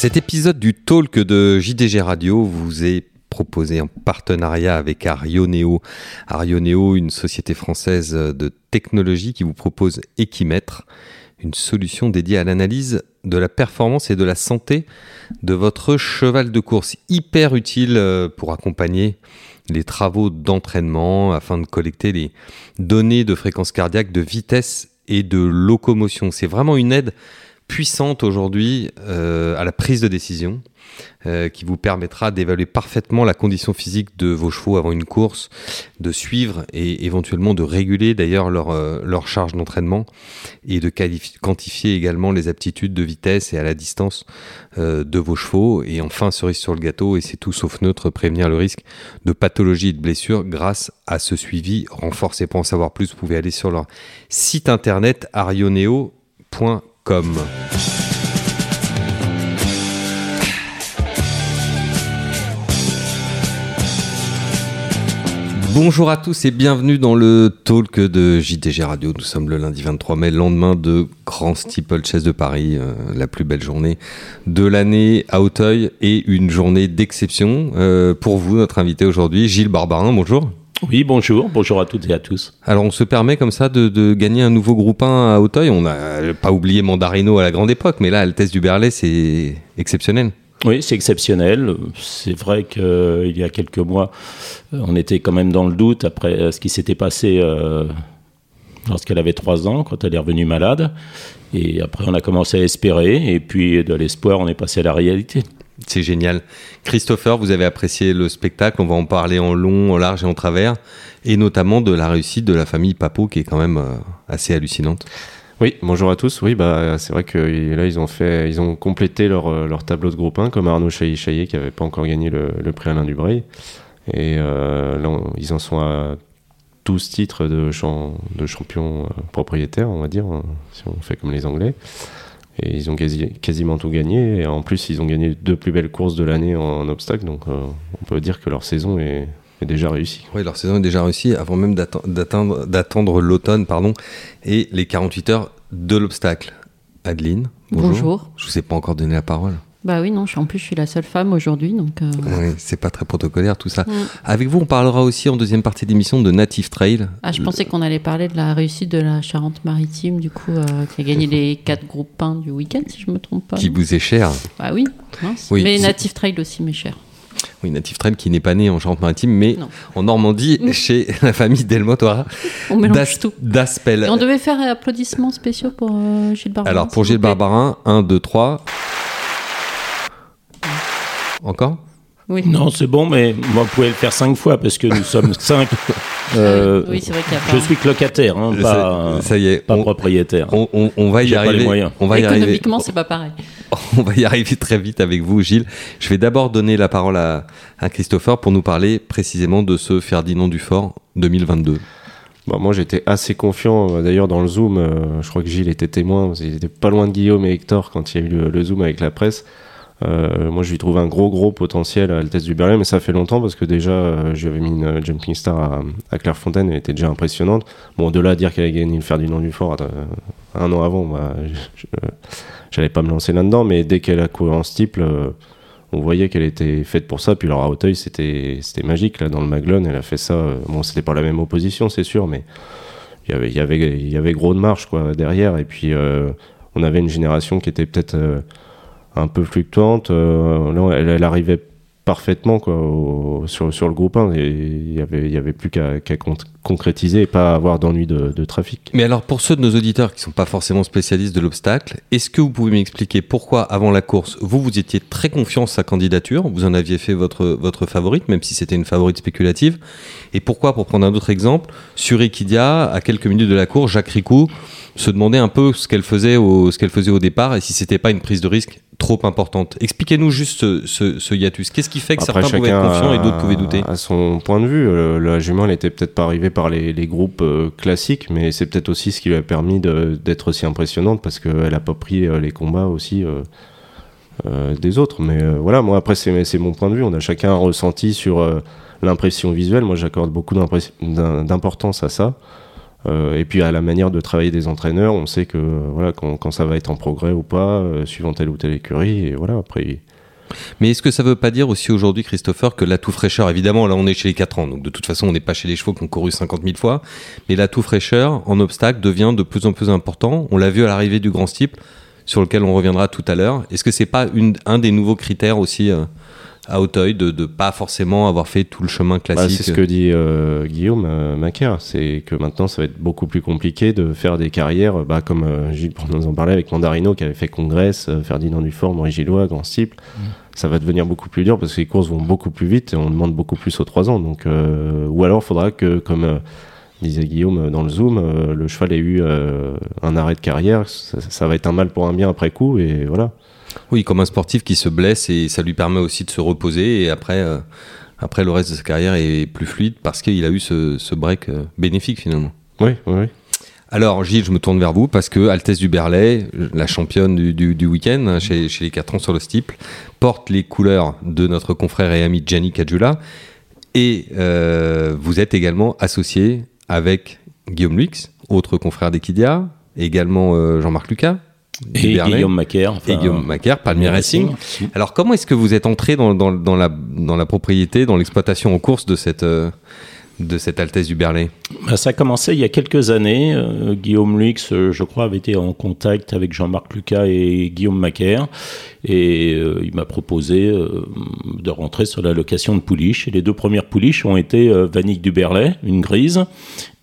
Cet épisode du Talk de JDG Radio vous est proposé en partenariat avec Arioneo. Arioneo, une société française de technologie qui vous propose Equimetre, une solution dédiée à l'analyse de la performance et de la santé de votre cheval de course. Hyper utile euh, pour accompagner les travaux d'entraînement afin de collecter les données de fréquence cardiaque, de vitesse et de locomotion. C'est vraiment une aide puissante aujourd'hui euh, à la prise de décision euh, qui vous permettra d'évaluer parfaitement la condition physique de vos chevaux avant une course, de suivre et éventuellement de réguler d'ailleurs leur, euh, leur charge d'entraînement et de quantifier également les aptitudes de vitesse et à la distance de vos chevaux. Et enfin, cerise sur le gâteau, et c'est tout sauf neutre, prévenir le risque de pathologie et de blessure grâce à ce suivi renforcé. Pour en savoir plus, vous pouvez aller sur leur site internet arioneo.com. Bonjour à tous et bienvenue dans le talk de JDG Radio. Nous sommes le lundi 23 mai, lendemain de Grand Steeple Chess de Paris, euh, la plus belle journée de l'année à Auteuil et une journée d'exception euh, pour vous, notre invité aujourd'hui, Gilles Barbarin. Bonjour. Oui, bonjour, bonjour à toutes et à tous. Alors on se permet comme ça de, gagner un nouveau groupe 1 à Auteuil. On n'a pas oublié Mandarino à la grande époque, mais là, Altesse du Berlay, c'est exceptionnel. Oui, c'est exceptionnel. C'est vrai qu'il y a quelques mois, on était quand même dans le doute après ce qui s'était passé euh, lorsqu'elle avait 3 ans, quand elle est revenue malade. Et après, on a commencé à espérer, et puis de l'espoir, on est passé à la réalité. C'est génial. Christopher, vous avez apprécié le spectacle, on va en parler en long, en large et en travers, et notamment de la réussite de la famille Papo qui est quand même euh, assez hallucinante. Oui, bonjour à tous. Oui, bah, c'est vrai que là, ils ont, fait, ils ont complété leur, euh, leur tableau de groupe 1, comme Arnaud Chailly-Chaillet qui n'avait pas encore gagné le, le prix Alain Dubreuil. Et euh, là, ils en sont à 12 titres de, de champion propriétaire, on va dire, hein, si on fait comme les Anglais. Et ils ont quasi, quasiment tout gagné. Et en plus, ils ont gagné deux plus belles courses de l'année en, obstacle. Donc, euh, on peut dire que leur saison est, déjà réussie. Oui, leur saison est déjà réussie avant même d'attendre l'automne pardon, et les 48 heures de l'obstacle. Adeline, bonjour. bonjour. Je ne vous ai pas encore donné la parole. Bah oui, non, je, en plus je suis la seule femme aujourd'hui, donc. Euh, oui, c'est pas très protocolaire tout ça. Mm. Avec vous, on parlera aussi en deuxième partie d'émission de Native Trail. Ah, je pensais qu'on allait parler de la réussite de la Charente-Maritime, du coup, euh, qui a gagné les quatre groupes 1 du week-end, si je me trompe pas. Qui vous est cher. Bah oui, oui mais Native Trail aussi m'est cher. Oui, Native Trail qui n'est pas né en Charente-Maritime, mais en Normandie, mm. chez la famille Delmotora. On mélange tout. D'Aspel. on devait faire applaudissements spéciaux pour euh, Gilles Barbarin. Alors, pour Gilles Barbarin, 1, 2, 3. Encore oui. Non, c'est bon, mais moi, vous pouvez le faire cinq fois parce que nous sommes cinq. Euh, oui, c'est vrai qu'il y a pas... Je suis locataire, hein, pas, ça, y est, pas propriétaire. On, va y arriver. On va y Économiquement, c'est pas pareil. On va y arriver très vite avec vous, Gilles. Je vais d'abord donner la parole à, Christopher pour nous parler précisément de ce Ferdinand Dufort 2022. Bon, moi, j'étais assez confiant. Euh, d'ailleurs, dans le Zoom, euh, je crois que Gilles était témoin. Il était pas loin de Guillaume et Hector quand il y a eu le Zoom avec la presse. Euh, moi, je lui trouve un gros, gros potentiel à Altesse du Berlin, mais ça fait longtemps parce que déjà, euh, je lui avais mis une euh, Jumping Star à, à Clairefontaine, elle était déjà impressionnante. Bon, de là à dire qu'elle a gagné le Ferdinand Dufort euh, un an avant, bah, j'allais pas me lancer là-dedans, mais dès qu'elle a couru en steeple, on voyait qu'elle était faite pour ça. Puis alors à Hauteuil, c'était magique, là, dans le Maglone, elle a fait ça. bon, c'était pas la même opposition, c'est sûr, mais il y, avait, y avait gros de marche quoi, derrière. Et puis, on avait une génération qui était peut-être un peu fluctuante. Euh, elle, arrivait parfaitement quoi, sur, sur le groupe 1 et il n'y avait, avait plus qu'à concrétiser et pas avoir d'ennui de, trafic. Mais alors pour ceux de nos auditeurs qui ne sont pas forcément spécialistes de l'obstacle, est-ce que vous pouvez m'expliquer pourquoi avant la course, vous, vous étiez très confiant sa candidature, vous en aviez fait votre, votre favorite, même si c'était une favorite spéculative, et pourquoi, pour prendre un autre exemple, sur Equidia, à quelques minutes de la course, Jacques Ricou se demandait un peu ce qu'elle faisait, au, faisait au départ et si c'était pas une prise de risque trop importante. Expliquez-nous juste ce, ce, hiatus. Qu'est-ce qui fait que certains pouvaient être confiants et d'autres pouvaient douter À son point de vue, euh, la jument elle était peut-être pas arrivée par les, les groupes euh, classiques, mais c'est peut-être aussi ce qui lui a permis d'être aussi impressionnante parce qu'elle a pas pris euh, les combats aussi des autres. Mais voilà, moi après c'est mon point de vue. On a chacun un ressenti sur l'impression visuelle. Moi j'accorde beaucoup d'importance à ça. Et puis à la manière de travailler des entraîneurs, on sait que voilà quand, ça va être en progrès ou pas, suivant telle ou telle écurie, et voilà après. Mais est-ce que ça ne veut pas dire aussi aujourd'hui, Christopher, que l'atout fraîcheur, évidemment, là on est chez les 4 ans, donc de toute façon on n'est pas chez les chevaux qui ont couru 50 000 fois, mais l'atout fraîcheur en obstacle devient de plus en plus important. On l'a vu à l'arrivée du grand steeple, sur lequel on reviendra tout à l'heure. Est-ce que c'est pas un des nouveaux critères aussi euh, à Auteuil de ne pas forcément avoir fait tout le chemin bah, classique C'est ce que dit euh, Guillaume euh, Macaire, c'est que maintenant ça va être beaucoup plus compliqué de faire des carrières, bah, comme Gilles pour nous en parler avec Mandarino qui avait fait Congrès, Ferdinand Dufort, Maurice Gillois, Grand Steeple. Mmh ça va devenir beaucoup plus dur parce que les courses vont beaucoup plus vite et on demande beaucoup plus aux 3 ans. Donc, euh, ou alors, il faudra que, comme euh, disait Guillaume euh, dans le Zoom, le cheval ait eu un arrêt de carrière. Ça, va être un mal pour un bien après coup et voilà. Oui, comme un sportif qui se blesse et ça lui permet aussi de se reposer et après, après le reste de sa carrière est plus fluide parce qu'il a eu ce, ce break bénéfique finalement. Oui, oui, oui. Alors Gilles, je me tourne vers vous parce que Altesse du Berlay, la championne du, week-end hein, chez, les 4 ans sur le steeple, porte les couleurs de notre confrère et ami Gianni Cajula. Et euh, vous êtes également associé avec Guillaume Luix, autre confrère d'Equidia, également euh, Jean-Marc Lucas. Et Guillaume Macaire. et Guillaume Macaire, Palmier Racing. Alors comment est-ce que vous êtes entré dans, la, dans la propriété, dans l'exploitation en course de cette... Euh, de cette Altesse du Berlay? Bah, Ça a commencé il y a quelques années. Euh, Guillaume Lux, euh, je crois, avait été en contact avec Jean-Marc Lucas et Guillaume Macaire. Et euh, il m'a proposé de rentrer sur la location de pouliches. Et les deux premières pouliches ont été Vanique du Berlay, une grise,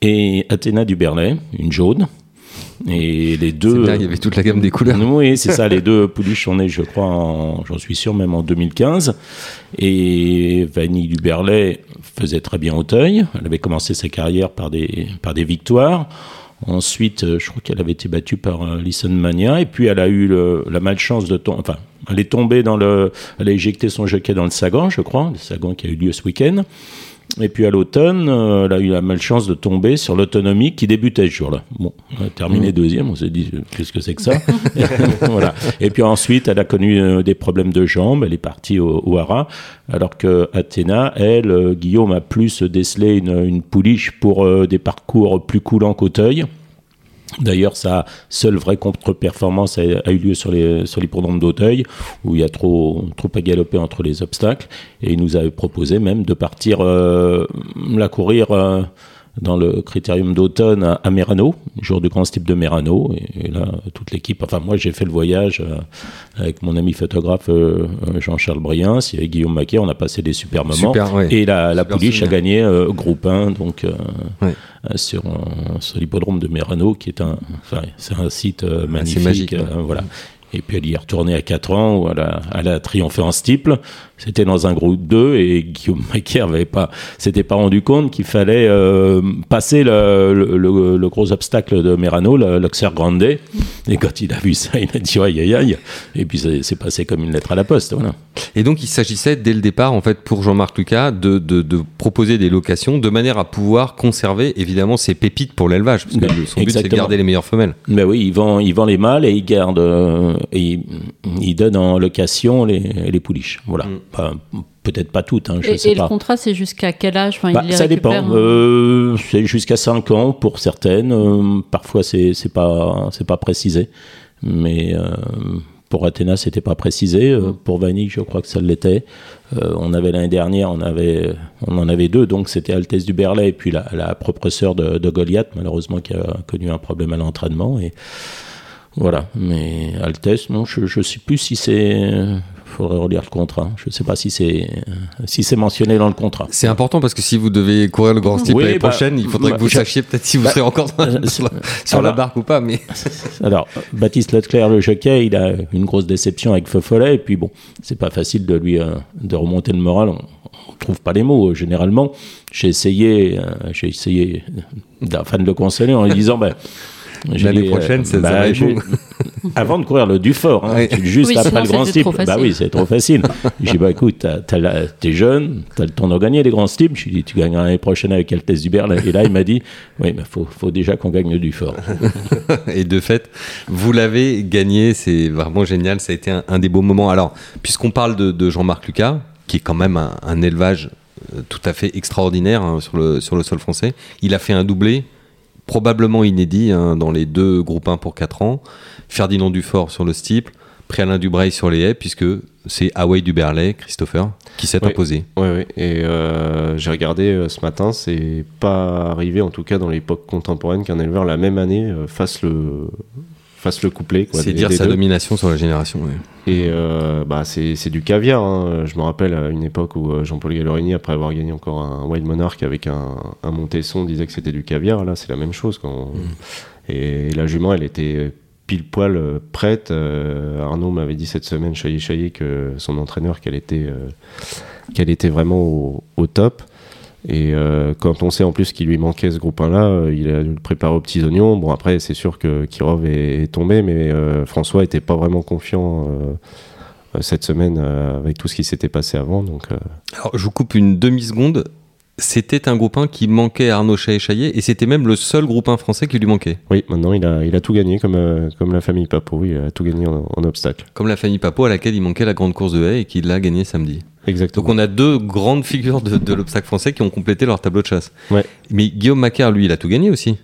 et Athéna du Berlay, une jaune. Et les deux. il y avait toute la gamme des couleurs. Oui, c'est ça. Les deux pouliches sont nées, je crois, j'en suis sûr, même en 2015. Et Vanille du Berlay faisait très bien Auteuil. Elle avait commencé sa carrière par des, par des victoires. Ensuite, euh, je crois qu'elle avait été battue par euh, Listen Mania. Et puis, elle a eu la malchance de tomber. Enfin, elle est tombée dans le. Elle a éjecté son jockey dans le Sagan, je crois. Le Sagan qui a eu lieu ce week-end. Et puis à l'automne, euh, elle a eu la malchance de tomber sur l'autonomie qui débutait ce jour-là. Bon, elle a terminé mmh. deuxième, on s'est dit, qu'est-ce que c'est que ça voilà. Et puis ensuite, elle a connu euh, des problèmes de jambes, elle est partie au, au Hara, alors que Athéna, elle, euh, Guillaume a plus décelé une, une pouliche pour des parcours plus coulants qu'Auteuil. D'ailleurs, sa seule vraie contre-performance a, eu lieu sur les sur d'Auteuil, où il y a trop trop à galoper entre les obstacles, et il nous avait proposé même de partir euh, la courir. Euh, dans le critérium d'automne à, Merano, jour du grand type de Merano. Et, là, toute l'équipe, enfin moi j'ai fait le voyage euh, avec mon ami photographe euh, euh, Jean-Charles Briens, et Guillaume Maquet, on a passé des super moments. Et la, la pouliche a gagné groupe 1, donc sur, sur l'hippodrome de Merano, qui est un, enfin, c'est un site magnifique. magique, voilà. Et puis elle y est retournée à 4 ans où elle a, elle a triomphé en steeple. C'était dans un groupe 2 et Guillaume Macaire n'avait pas, s'était pas rendu compte qu'il fallait euh, passer le, le, le, gros obstacle de Merano, l'Oxer Grande. Et quand il a vu ça, il a dit aïe aïe aïe. Et puis c'est passé comme une lettre à la poste. Voilà. Et donc il s'agissait dès le départ, en fait, pour Jean-Marc Lucas, de, de, de, proposer des locations de manière à pouvoir conserver évidemment ses pépites pour l'élevage. Parce que son but c'est de garder les meilleures femelles. Mais oui, il vend, il vend les mâles et il garde, euh, et il, donne en location les, les pouliches. Voilà. Mm peut-être pas toutes, hein, je et, sais et le contrat, c'est jusqu'à quel âge bah, Ça dépend. Hein euh, c'est jusqu'à 5 ans pour certaines. Euh, parfois, c'est pas, pas précisé. Mais euh, pour Athéna, c'était pas précisé. pour Vanille, je crois que ça l'était. on avait l'année dernière, on, avait, on en avait deux. Donc, c'était Altesse du Berlay et puis la, la propre sœur de, de, Goliath, malheureusement, qui a connu un problème à l'entraînement. Et voilà. Mais Altesse, non, je ne sais plus si c'est faudrait relire le contrat. Je ne sais pas si c'est si c'est mentionné dans le contrat. C'est important parce que si vous devez courir le Grand Steep l'année bah, prochaine, il faudrait que vous sachiez peut-être si vous bah, serez encore sur, la, barque ou pas. Mais alors Baptiste Leclerc, le jockey, il a une grosse déception avec Feu Follet et puis bon, c'est pas facile de lui euh, de remonter le moral. On, ne trouve pas les mots euh, généralement. J'ai essayé, euh, j'ai essayé de le consoler en lui disant ben L'année prochaine, c'est bah, Avant de courir le Dufort, hein, juste après le grand steep. Bah oui, c'est trop facile. J'ai dit, bah écoute, t'es jeune, t'as le temps de gagner les grands steeps. J'ai dit, tu gagneras l'année prochaine avec Altesse du Berlin. Et là, il m'a dit, oui, mais faut, faut déjà qu'on gagne le Dufort. Et de fait, vous l'avez gagné, c'est vraiment génial. Ça a été un, des beaux moments. Alors, puisqu'on parle de, Jean-Marc Lucas, qui est quand même un, élevage euh, tout à fait extraordinaire hein, sur, le, sur le sol français, il a fait un doublé probablement inédit hein, dans les deux groupes 1 pour 4 ans. Ferdinand Dufort sur le steeple, Préalain Dubreuil sur les haies, puisque c'est Hawaii Duberlet, Christopher, qui s'est Oui. imposé. Ouais, ouais. Et euh, j'ai regardé euh, ce matin, c'est pas arrivé, en tout cas dans l'époque contemporaine, qu'un éleveur la même année euh, fasse le fasse le couplet. quoi, C'est dire sa deux. domination sur la génération. ouais. Et euh, bah, c'est c'est du caviar. hein. Je me rappelle à une époque où euh, Jean-Paul Gallorini, après avoir gagné encore un Wild Monarch avec un, un Montesson, disait que c'était du caviar. Là, c'est la même chose. Quand Et la jument, elle était pile poil euh, prête. Euh, Arnaud m'avait dit cette semaine, chaillé chaillé, que son entraîneur, qu'elle était, euh, qu'elle était vraiment au, au top. Et euh, quand on sait en plus qu'il lui manquait ce groupe 1-là, euh, il a dû le préparer aux petits oignons. Bon, après, c'est sûr que Kirov est, est tombé, mais euh, François était pas vraiment confiant euh, cette semaine avec tout ce qui s'était passé avant. Donc, Alors, je vous coupe une demi-seconde. C'était un groupe 1 qui manquait à Arnaud Chaillet et c'était même le seul groupe 1 français qui lui manquait. oui, maintenant, il a, il a tout gagné, comme, comme la famille Papo. Il a tout gagné en, en obstacle. Comme la famille Papo à laquelle il manquait la grande course de haie et qui l'a gagné samedi. Exactement. Donc on a deux grandes figures de, de l'obstacle français qui ont complété leur tableau de chasse. Ouais. Mais Guillaume Macaire, lui, il a tout gagné aussi.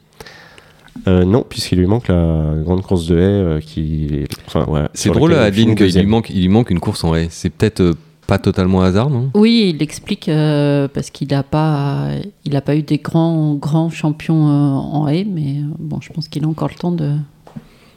Euh, non, puisqu'il lui manque la grande course de haie euh, qui. Enfin, voilà, C'est drôle, Adeline, qu'il lui manque, il lui manque une course en haie. C'est peut-être euh, pas totalement hasard, non? Oui, il explique euh, parce qu'il n'a pas, il a pas eu des grands, grands champions euh, en haie, mais bon, je pense qu'il a encore le temps de,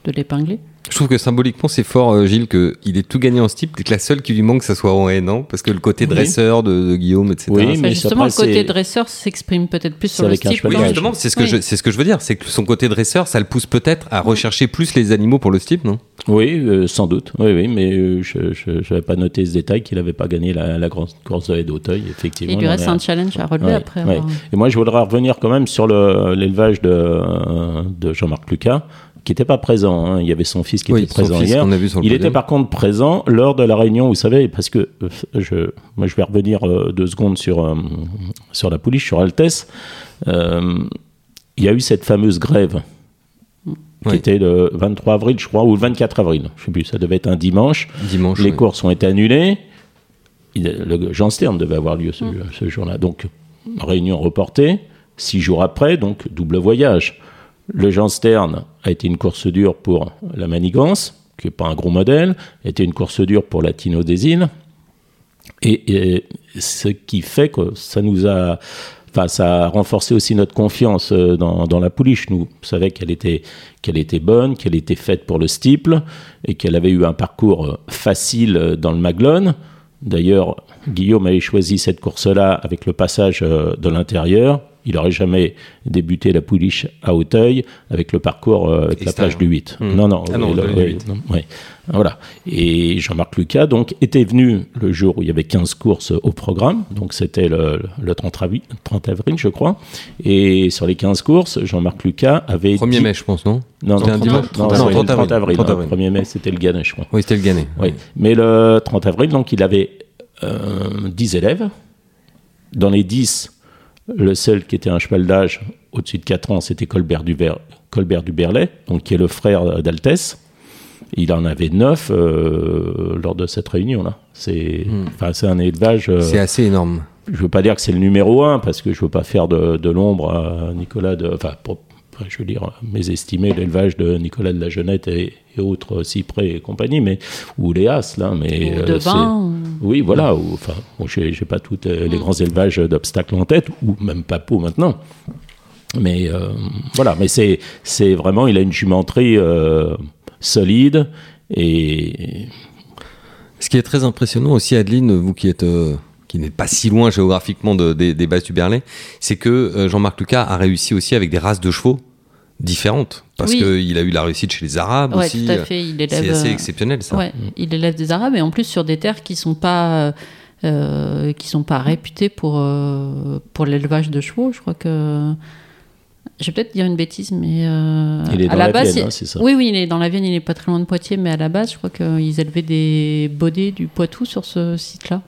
de l'épingler. Je trouve que symboliquement, c'est fort, euh, Gilles, qu'il ait tout gagné en et que la seule qui lui manque, ça soit en haie, non Parce que le côté Oui. dresseur de, de Guillaume, etc. Oui, Enfin, mais justement, après, le côté dresseur s'exprime peut-être plus sur le style. Oui, justement, c'est ce, que Oui. je, c'est ce que je veux dire. C'est que son côté dresseur, ça le pousse peut-être à rechercher plus les animaux pour le steeple, non? Oui, euh, sans doute. Oui, oui, mais euh, je n'avais pas noté ce détail qu'il n'avait pas gagné la, la grande course d'Auteuil, effectivement. Il lui reste un challenge à relever Ouais, après. ouais. avoir- Et moi, je voudrais revenir quand même sur le- l'élevage de, de Jean-Marc Lucas, qui n'était pas présent. hein. Il y avait son fils qui Oui, était présent fils hier. qu'on a vu sur le Il podium. était par contre présent lors de la réunion, vous savez, parce que euh, je, moi, je vais revenir euh, deux secondes sur, euh, sur la pouliche, sur Altesse. Euh, il y a eu cette fameuse grève qui Oui. était le 23 avril, je crois, ou le 24 avril. Je sais plus, ça devait être un dimanche. Dimanche. Les ouais. courses ont été annulées. Il- le Jean Stern devait avoir lieu ce, ce jour-là. Donc, réunion reportée. Six jours après, donc double voyage. Le Jean Stern a été une course dure pour la Manigance, qui n'est pas un gros modèle, a été une course dure pour la Tino des Îles. Et, ce qui fait que ça nous a. Enfin, ça a renforcé aussi notre confiance euh, dans, la pouliche. Nous, on savait qu'elle était, était bonne, qu'elle était faite pour le steeple et qu'elle avait eu un parcours euh, facile euh, dans le Maglone. D'ailleurs, Guillaume avait choisi cette course-là avec le passage de l'intérieur. Il n'aurait jamais débuté la pouliche à Hauteuil avec le parcours euh, avec la plage du 8. Hmm. Non, non, Ah non, le- le- le oui, 8. non, oui. Voilà. Et Jean-Marc Lucas, donc, était venu le jour où il y avait 15 courses au programme. Donc, c'était le, le 30, avril, 30 avril, je crois. Et sur les 15 courses, Jean-Marc Lucas avait. 1er dit- mai, je pense, non? Non, non, un 30, dimanche? non, 30 c'était avril. le 30 avril. 30 non, avril. Le 1er mai, c'était le Ganet, je crois. Oui, c'était le Gannet. Oui. Mais le 30 avril, donc, il avait euh, 10 élèves. Dans les 10, le seul qui était un cheval d'âge au-dessus de 4 ans, c'était Colbert, Duver- Colbert Duberlet, donc, qui est le frère d'Altesse. Il en avait 9 lors de cette réunion-là. C'est Hmm. c'est un élevage. euh, C'est assez énorme. je veux pas dire que c'est le numéro un parce que je veux pas faire de, de l'ombre à Nicolas de enfin je veux dire mésestimer l'élevage de Nicolas de la Jeunette et, et autres Cyprès et compagnie mais ou les As là mais Ou euh, de c'est- vin. ou- oui voilà ou, enfin bon, j'ai j'ai pas tous les grands élevages d'obstacles en tête ou même pas pour maintenant mais euh, voilà mais c'est c'est vraiment il a une jumenterie euh, solide et Ce qui est très impressionnant aussi, Adeline, vous qui êtes euh, qui n'êtes pas si loin géographiquement de- des, des bases du Berlay, c'est que euh, Jean-Marc Lucas a réussi aussi avec des races de chevaux différentes. Parce Oui. qu'il a eu la réussite chez les Arabes Ouais, aussi. tout à fait. Il élève. C'est assez euh, exceptionnel ça. Ouais, il élève des Arabes et en plus sur des terres qui sont pas euh, qui sont pas réputées pour euh, pour l'élevage de chevaux. Je crois que je vais peut-être dire une bêtise, mais euh, il est à dans la, la, base, Vienne, il- hein, c'est ça oui, oui, il est dans la Vienne. Il est pas très loin de Poitiers, mais à la base, je crois qu'ils élevaient des bodés du Poitou sur ce site-là.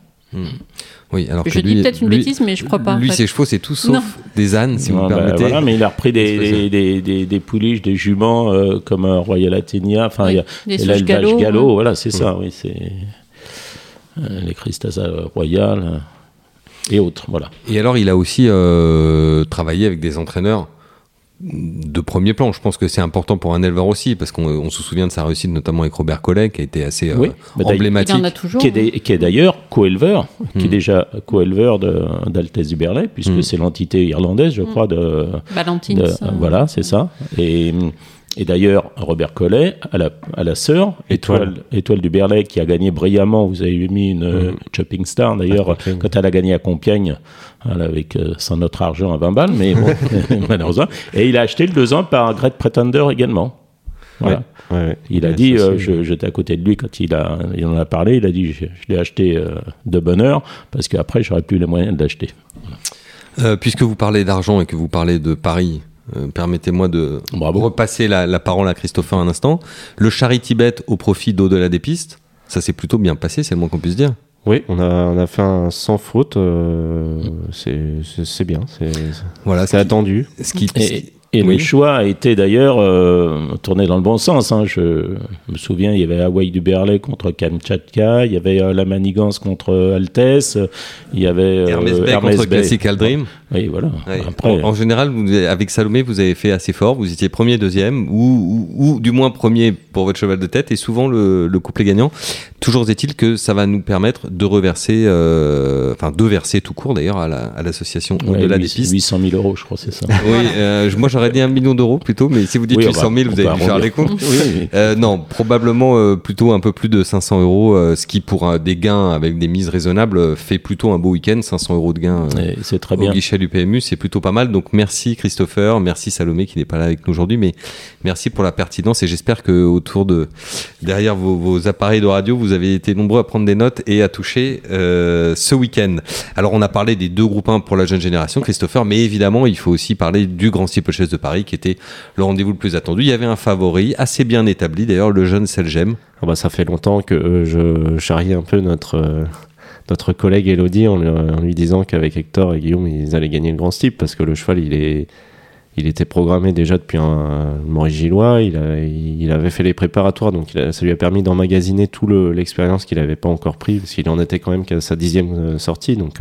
Oui, alors que Je dis lui- peut-être une lui- bêtise, mais je crois pas. en Lui, fait. ses chevaux, c'est tout sauf Non. des ânes, si vous Ouais, me bah, permettez. voilà, mais il a repris des, des, des, des, des pouliches, des juments euh, comme un Royal Athénia. Enfin, Oui, il y a l'élevage gallo, gallo, ouais. voilà, c'est ça, oui, c'est euh, les Christasa Royal euh, et autres, voilà. Et alors, il a aussi euh, travaillé avec des entraîneurs de premier plan. Je pense que c'est important pour un éleveur aussi, parce qu'on on se souvient de sa réussite, notamment avec Robert Collet, qui a été assez euh, Oui, bah, d'ailleurs, emblématique. Il y en a toujours. qui est, des- qui est d'ailleurs co-éleveur, qui est Hmm. déjà co-éleveur de- d'Altesse du Berlay, puisque Hmm. c'est l'entité irlandaise, je crois, de, Valentine. de- voilà, c'est ça. Et, et d'ailleurs, Robert Collet a la, la sœur, Étoile. Étoile, Étoile du Berlay, qui a gagné brillamment. Vous avez mis une euh, Mhm. Chopping Star, d'ailleurs, À Compiègne. quand elle a gagné à Compiègne, avec euh, sans notre argent à 20 balles, mais bon, malheureusement. Et il a acheté le deux ans par Great Pretender également. Voilà. Ouais, ouais. Il a dit, euh, j'étais à côté de lui quand il, a, il en a parlé, il a dit, je, je l'ai acheté euh, de bonne heure, parce qu'après, j'aurais plus les moyens de l'acheter. Euh, puisque vous parlez d'argent et que vous parlez de Paris, euh, permettez-moi de Bravo. repasser la, la parole à Christopher un instant. Le Charity Bet au profit d'au-delà des pistes, ça s'est plutôt bien passé, c'est le moins qu'on puisse dire. Oui, on a, on a fait un sans faute. euh, c'est- c'est c'est bien. C'est Voilà, c'est attendu. ce qui, Et, et Oui. le choix a été d'ailleurs euh, tourné dans le bon sens. hein. Je me souviens, il y avait Hawaii du Berlay contre Kamchatka, il y avait euh, la Manigance contre Altesse, il y avait euh, Hermès Bay Hermès contre Bay. Classical Dream. Oui, voilà. Ouais. Après, en, en général, vous, avec Salomé, vous avez fait assez fort. Vous étiez premier, deuxième, ou, ou, ou du moins premier pour votre cheval de tête, et souvent le, le couplet gagnant. Toujours est-il que ça va nous permettre de reverser, euh, enfin de verser tout court d'ailleurs à la- à l'association ouais, au-delà des 800 pistes. 800 000 euros, je crois, c'est ça. Oui, euh, moi j'aurais dit un million d'euros plutôt, mais si vous dites Oui, 800 000, on va- vous dû faire les comptes. oui, oui. Euh, non, probablement euh, plutôt un peu plus de 500 euros, euh, ce qui pour des gains avec des mises raisonnables fait plutôt un beau week-end. 500 euros de gains C'est très au bien. guichet du PMU, c'est plutôt pas mal. Donc merci Christopher, merci Salomé qui n'est pas là avec nous aujourd'hui, mais merci pour la pertinence et j'espère que autour de derrière vos, vos appareils de radio, vous avez été nombreux à prendre des notes et à toucher euh, ce week-end. Alors on a parlé des deux groupes 1 pour la jeune génération, Christopher, mais évidemment il faut aussi parler du Grand De Paris qui était le rendez-vous le plus attendu. Il y avait un favori assez bien établi, d'ailleurs le jeune Selgem. Ah bah, ça fait longtemps que euh, je charriais un peu notre, euh, notre collègue Elodie en, lui- disant qu'avec Hector et Guillaume, ils allaient gagner le grand steep parce que le cheval, il, est, il était programmé déjà depuis un Maurice Gillois. Il, a- il avait fait les préparatoires, donc il a- ça lui a permis d'emmagasiner tout le- l'expérience qu'il n'avait pas encore pris parce qu'il en était quand même qu'à sa dixième euh, sortie. Donc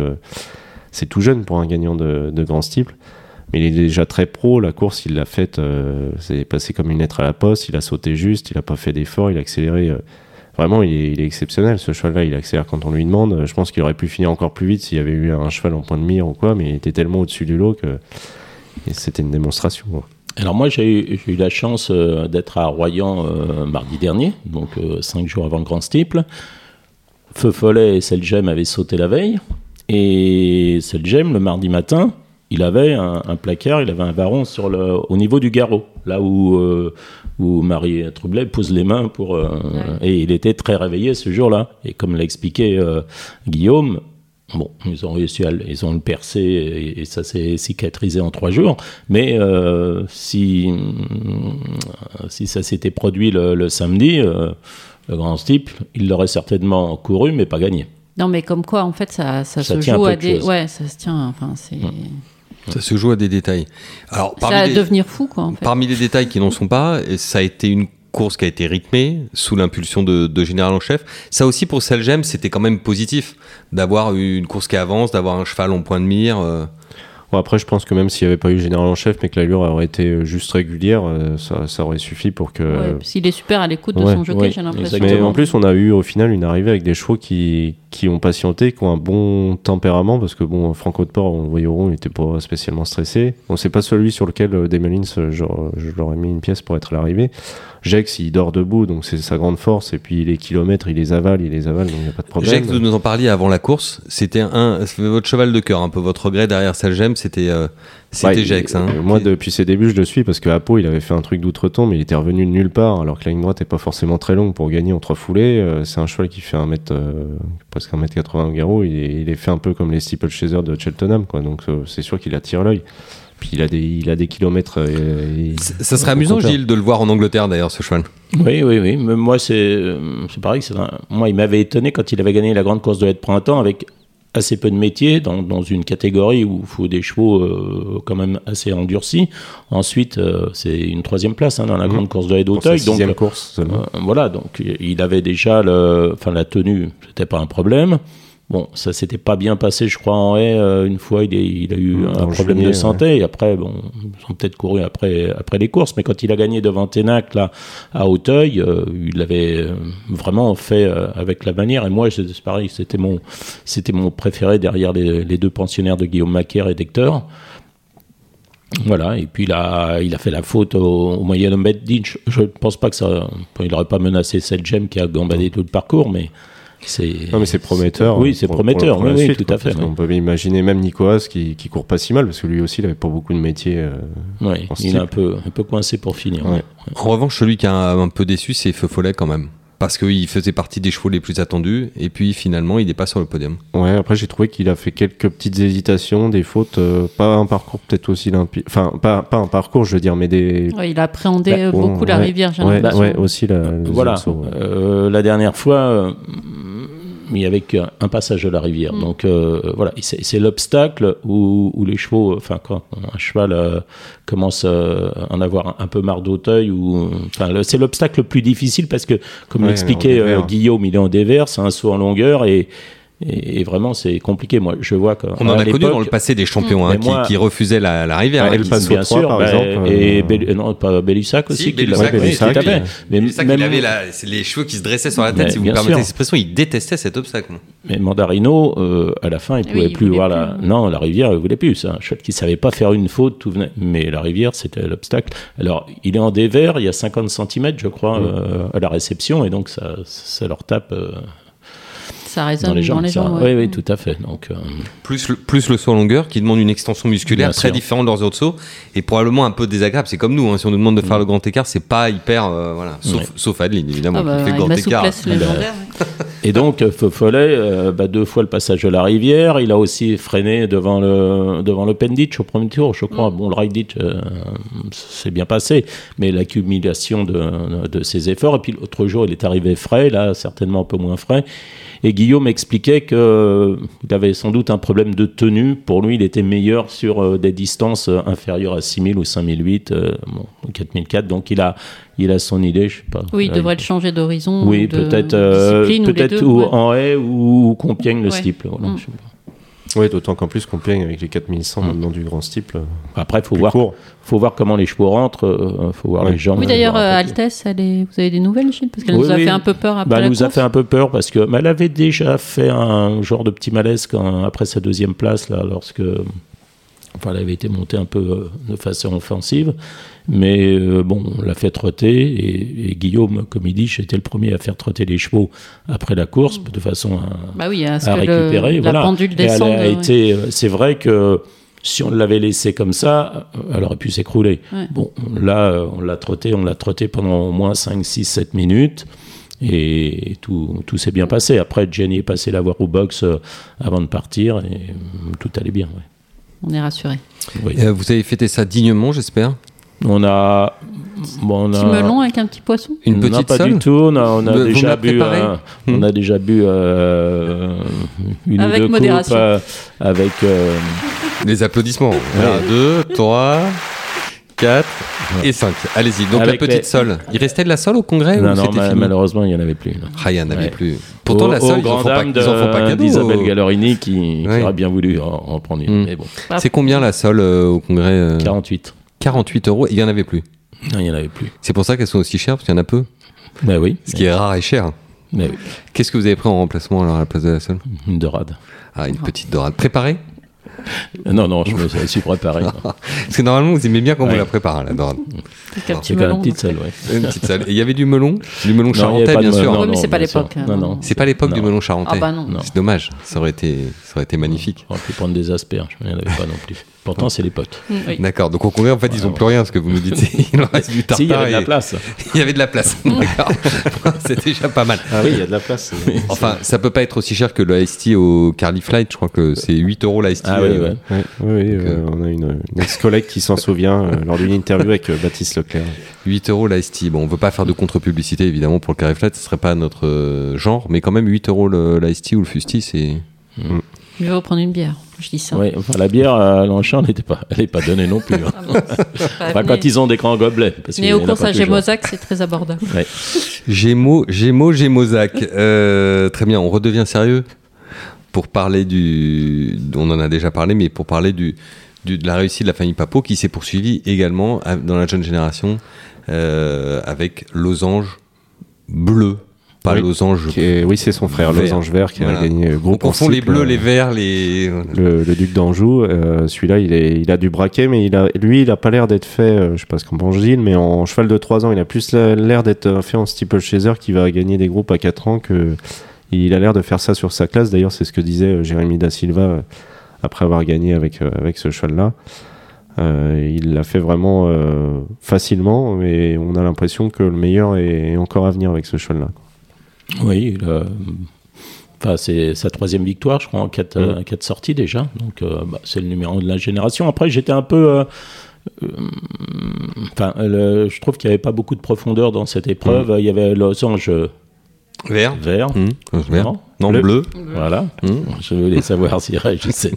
c'est tout jeune pour un gagnant de, de grand steeple. Mais il est déjà très pro. La course, il l'a faite. euh, c'est passé comme une lettre à la poste. Il a sauté juste. Il n'a pas fait d'effort. Il a accéléré. euh, vraiment, il est, exceptionnel. Ce cheval-là, il accélère quand on lui demande. Euh, Je pense qu'il aurait pu finir encore plus vite s'il y avait eu un cheval en point de mire ou quoi. Mais il était tellement au-dessus du lot que c'était une démonstration. Alors moi, j'ai eu, la chance d'être à Royan mardi dernier, donc cinq jours avant le Grand Steeple. Feu Follet et Selgem avaient sauté la veille. Et Selgem, le mardi matin, il avait un, un placard, il avait un baron sur le, au niveau du garrot, là où, euh, où Marie Troublet pose les mains pour... euh, Et il était très réveillé ce jour-là. Et comme l'a expliqué euh, Guillaume, Bon, ils ont réussi à le- ils ont le percé et, et ça s'est cicatrisé en trois jours. Mais si, si ça s'était produit le, le samedi, le grand steeple, il l'aurait certainement couru, mais pas gagné. Non, mais comme quoi, en fait, ça, ça, Ça se joue à de des. choses. Ouais, ça se tient. Enfin, c'est. Ça se joue à des détails. Alors, Ça parmi va les- devenir fou, quoi, en fait. Parmi les détails qui n'en sont pas, et ça a été une course qui a été rythmée sous l'impulsion de, de Général en chef. Ça aussi pour Selgem, c'était quand même positif d'avoir une course qui avance, d'avoir un cheval en point de mire. euh. Bon, après, je pense que même s'il n'y avait pas eu général en chef, mais que l'allure aurait été juste régulière, euh, ça, ça aurait suffi pour que. Ouais, parce est super à l'écoute de ouais, son jockey, ouais, j'ai l'impression. Mais en plus, on a eu au final une arrivée avec des chevaux qui, qui ont patienté, qui ont un bon tempérament, parce que bon, Franco de Port, on le voyait au rond, il n'était pas spécialement stressé. Bon, c'est pas celui sur lequel euh, Demelins, euh, genre, je leur ai mis une pièce pour être à l'arrivée. Jex, il dort debout, donc c'est sa grande force, et puis les kilomètres, il les avale, il les avale, donc il n'y a pas de problème. Jacques, vous nous en parliez avant la course. C'était un, votre cheval de cœur, un peu votre regret derrière Selgem, c'était, euh, Ouais, Jex. Hein. euh, Moi, depuis ses débuts, je le suis parce que Apo, il avait fait un truc d'outre-tombe, mais il était revenu de nulle part, alors que la ligne droite n'est pas forcément très longue pour gagner en trois foulées. Euh, c'est un cheval qui fait un mètre, euh, presque un mètre 80 au garrot. Il est, il est fait un peu comme les steeplechasers de Cheltenham, quoi. Donc, euh, c'est sûr qu'il attire l'œil. Puis il a des, il a des kilomètres. euh, Ça serait amusant, compteur. Gilles, de le voir en Angleterre d'ailleurs, ce cheval. Oui, oui, oui. Mais moi, c'est euh, c'est pareil. un- Moi, il m'avait étonné quand il avait gagné la grande course de l'aide printemps avec assez peu de métiers dans, dans une catégorie où il faut des chevaux euh, quand même assez endurcis. Ensuite, euh, c'est une troisième place hein, dans la Mhm. grande course de l'aide d'Auteuil. Donc, sixième course. Euh, voilà, donc il avait déjà le, enfin la tenue, c'était pas un problème. Bon, ça s'était pas bien passé, je crois, en haie. euh, une fois, il, est- il a eu un problème juillet, de santé. Et après, bon, ils ont peut-être couru après, après les courses. Mais quand il a gagné devant Ténac, là, à Hauteuil, euh, il l'avait euh, vraiment fait euh, avec la manière. Et moi, c'est pareil, c'était mon, c'était mon préféré derrière les, les deux pensionnaires de Guillaume Macaire et d'Hector. Voilà, et puis il a, il a fait la faute au, au moyen de. Je ne pense pas que ça. Il n'aurait pas menacé cette gemme qui a gambadé tout le parcours, mais. Non, mais c'est prometteur. Oui, c'est prometteur, pour oui, oui, suite, tout quoi, à fait, qu'on peut imaginer même Nicolas qui, qui court pas si mal, parce que lui aussi, il avait pas beaucoup de métiers. euh, il est un peu, un peu coincé pour finir. Ouais. ouais. En revanche, celui qui a un, un peu déçu, c'est Feu Follet quand même. Parce qu'il faisait partie des chevaux les plus attendus, et puis finalement, il n'est pas sur le podium. Ouais, après j'ai trouvé qu'il a fait quelques petites hésitations, des fautes, euh, pas un parcours peut-être aussi limpide. Enfin, pas, pas un parcours, je veux dire, mais des. Ouais, il a appréhendé Bah, euh, bon, beaucoup la ouais, rivière, j'ai ouais, l'impression. ouais, aussi la. Voilà. Euh, la dernière fois, il y avait qu'un passage de la rivière. Mm. Donc euh, voilà, c'est c'est l'obstacle où, où les chevaux, enfin quand un cheval euh, commence euh, à en avoir un, un peu marre d'Auteuil, ou enfin c'est l'obstacle le plus difficile parce que, comme Ouais, l'expliquait euh, Guillaume, il est en dévers, c'est un saut en longueur et, et, et vraiment c'est compliqué. Moi, je vois que On en a connu dans le passé des champions hein, moi- qui, qui refusaient la, la rivière. Ouais, hein, Paso bien 3, sûr, par bah, exemple, et euh, non pas aussi Si, oui, ouais. Mais même- qu'il avait la- les cheveux qui se dressaient sur la tête, Mais si vous me bien permettez sûr. l'expression, il détestait cet obstacle. Mais Mandarino, euh, à la fin, il pouvait il plus voir la. Non, la rivière, il voulait plus. C'est un qui savait pas faire une faute, tout venait. Mais la rivière, c'était l'obstacle. Alors, il est en dévers, il y a 50 cm, je crois, euh, à la réception, et donc ça, ça leur tape euh, Ça résonne dans les jambes. ça- jambes, Oui, ouais. oui, tout à fait. Donc, euh, Plus le, plus le saut en longueur qui demande une extension musculaire Bien très sûr. différente de leurs autres sauts et probablement un peu désagréable. C'est comme nous, hein, si on nous demande de faire le grand écart, c'est pas hyper. euh, voilà. Sauf, Ouais. sauf Adeline, évidemment, Ah bah, qui fait le grand écart. Ah bah. Et donc, euh, euh, bah, deux fois le passage de la rivière. Il a aussi freiné devant le, devant le Penditch au premier tour, je crois. Mm. Bon, le Ride euh, c'est bien passé, mais l'accumulation de, de ses efforts. Et puis l'autre jour, il est arrivé frais, là, certainement un peu moins frais. Et Guillaume expliquait qu'il avait sans doute un problème de tenue. Pour lui, il était meilleur sur euh, des distances euh, inférieures à 6000 ou 5008, euh, bon, ou 4004. Donc il a, il a son idée, je sais pas. Oui, il Euh, devrait le changer d'horizon. oui, peut-être euh, discipline ou peut-être deux, ou ouais. en haie ou Compiègne le Ouais. steeple. voilà, Mm. je sais pas. Ouais, d'autant qu'en plus, Compiègne avec les 4100 Mm. maintenant du grand steeple. euh, Après, faut voir, court. faut voir comment les chevaux rentrent, euh, faut voir Ouais. les jambes. Oui, d'ailleurs, voir un euh. Altesse, elle est... vous avez des nouvelles, Gilles? Parce qu'elle Oui, nous a oui. fait un peu peur après Bah, elle nous a fait un peu peur parce que mais elle avait déjà fait un genre de petit malaise quand, après sa deuxième place là, lorsque enfin, elle avait été montée un peu euh, de façon offensive. Mais euh, bon, on l'a fait trotter et, et Guillaume, comme il dit, j'étais le premier à faire trotter les chevaux après la course de façon à, Bah oui, à à le- récupérer. la voilà. pendule elle a été, euh, c'est vrai que si on l'avait laissé comme ça, elle aurait pu s'écrouler. Ouais. Bon, là, on l'a trotté, on l'a trotté pendant au moins 5, 6, 7 minutes. Et tout, tout s'est bien passé. Après, Jenny est passé la voir au box avant de partir et tout allait bien. ouais. On est rassuré. Oui. Euh, vous avez fêté ça dignement, j'espère On a. Bon, on a Petit melon avec un petit poisson Une non, petite pas sole du tout. On a, on a Vous- vous me déjà bu. euh, Hmm. On a déjà bu euh, une Avec ou deux modération. coupes euh, avec. euh, Les applaudissements. 1, 2, 3, 4 et 5. Allez-y, donc Avec la petite les- sole. Il restait de la sole au congrès non, ou non, c'était ma- fini malheureusement, il n'y en avait plus. non. Ah, il y en avait Ouais. plus. Pourtant, Au- la au sole, ils en grand font pas, dame ils en font pas de- cadeau. d'Isabelle Gallorini qui, qui Ouais. aurait bien voulu en, en prendre une. Mm. Mais bon, C'est combien la sole euh, au congrès euh, 48. 48 euros et il n'y en avait plus. Non, il n'y en avait plus. C'est pour ça qu'elles sont aussi chères, parce qu'il y en a peu. Ben oui. Ce qui est rare et cher. Mais oui, Qu'est-ce que vous avez pris en remplacement alors à la place de la sole? Une dorade. Ah, une petite dorade. Préparée? Non, non, je me suis préparé. non. Parce que normalement, vous aimez bien quand vous Ouais. la préparez, la un petit C'est quand même petite seule, ouais. Une petite sole. Et il y avait du melon Du melon Non, charentais, bien sûr. non, Oui, mais c'est pas l'époque, hein. Non, non. C'est pas l'époque du Non. melon charentais. Ah bah non. Non. C'est dommage. Ça aurait été, ça aurait été magnifique. On aurait pu prendre des asperges, mais il n'y en avait pas non plus. Pourtant, c'est l'époque. Oui. D'accord. Donc au congrès, en fait, ils ont plus rien, ce que vous nous dites. Il en reste du tartare. Si, il y avait de la place. Il y avait de la place. D'accord. C'est déjà pas mal. Ah oui, il y a de la place. Enfin, ça peut pas être aussi cher que le Ice au Carly Flight. Je crois que c'est 8 euros l'Ice. Ah oui, euh, ouais. Ouais, oui, oui, euh, on a une, une ex-collègue qui s'en souvient euh, lors d'une interview avec euh, Baptiste Leclerc. 8 euros l'Ice Tea. Bon, on veut pas faire de contre-publicité évidemment pour le Carry Flight, ce serait pas notre euh, genre, mais quand même 8 euros l'Ice Tea ou le Fusti, c'est. Je vais reprendre une bière. Je dis ça. Ouais, enfin, la bière à Longchamp n'était pas, elle n'est pas donnée non plus. hein. Ah bon, pas Enfin, quand ils ont des grands gobelets. Parce Mais au cours à. Gémozac, c'est très abordable. Gémeaux, Gémeaux, Gémozac. Euh, très bien, on redevient sérieux. Pour parler du. On en a déjà parlé, mais pour parler du, du- de la réussite de la famille Papo qui s'est poursuivie également dans la jeune génération euh, avec Losange Bleu, pas Oui. Losange. Est- oui, c'est son frère, Vert. Losange Vert, qui Voilà. a gagné le On groupe confond les bleus, les verts, les. le, le duc d'Anjou. euh, Celui-là, il, est, il a du braquet, mais il a, lui, il a pas l'air d'être fait, euh, je sais pas ce qu'en pense Gilles, mais en cheval de 3 ans, il a plus la- l'air d'être euh, fait en steeplechaser qui va gagner des groupes à 4 ans que. Il a l'air de faire ça sur sa classe. D'ailleurs, c'est ce que disait euh, Jérémy Da Silva euh, après avoir gagné avec, euh, avec ce cheval-là. Euh, il l'a fait vraiment euh, facilement, mais on a l'impression que le meilleur est encore à venir avec ce cheval-là. Oui, il a- enfin, c'est sa troisième victoire, je crois, en quatre, Mm. quatre sorties déjà. Donc, euh, bah, c'est le numéro un de la génération. Après, j'étais un peu. euh, euh, Enfin, le- je trouve qu'il n'y avait pas beaucoup de profondeur dans cette épreuve. Mm. Il y avait losange Vert. vert. Hum, vert. Non, Non, Bleu. bleu. Voilà. Hum. Je voulais savoir si je sais.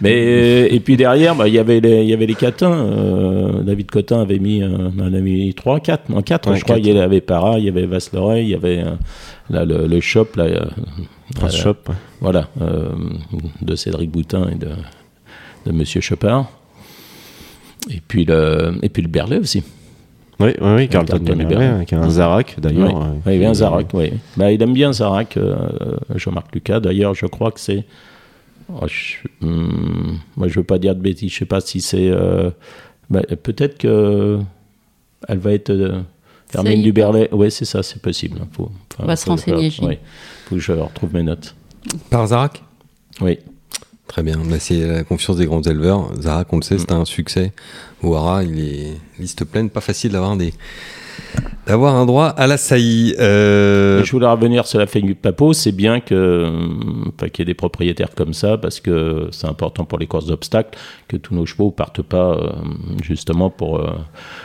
Mais euh, et puis derrière, bah, il y avait les, il y avait les Catins. euh, David Cotin avait mis, euh, en avait mis 3, 4, non 4 Ouais, je crois. quatre. Il y avait Para, il y avait Vasleray, il y avait euh, là, le, le shop là, Prince Shop, ouais. voilà, euh, de Cédric Boutin et de, de Monsieur Chopard. Et puis le, et puis le Berlet aussi. Oui, oui, oui, Carlton Carlton Duberlet. avec un Zarak d'ailleurs. Oui, euh, Oui, il qui- vient Zarak, oui. Bah, il aime bien Zarak, euh, Jean-Marc Lucas. D'ailleurs, je crois que c'est. oh, je... hmm, moi, je veux pas dire de bêtises. Je sais pas si c'est. euh, bah, Peut-être que elle va être. Euh, Hermine Duberlet. Oui, c'est ça, c'est possible. Faut, enfin, On va se renseigner, oui. Faut que je retrouve mes notes. Par Zarak? Oui. Très bien, Bah, c'est la confiance des grands éleveurs. Zarak, on le sait, c'est un succès. Ouara, il est liste pleine, pas facile d'avoir des d'avoir un droit à la saillie. Euh, Je voulais revenir sur la famille Papo. C'est bien que, enfin, qu'il y ait des propriétaires comme ça, parce que c'est important pour les courses d'obstacles que tous nos chevaux partent pas euh, justement pour, euh,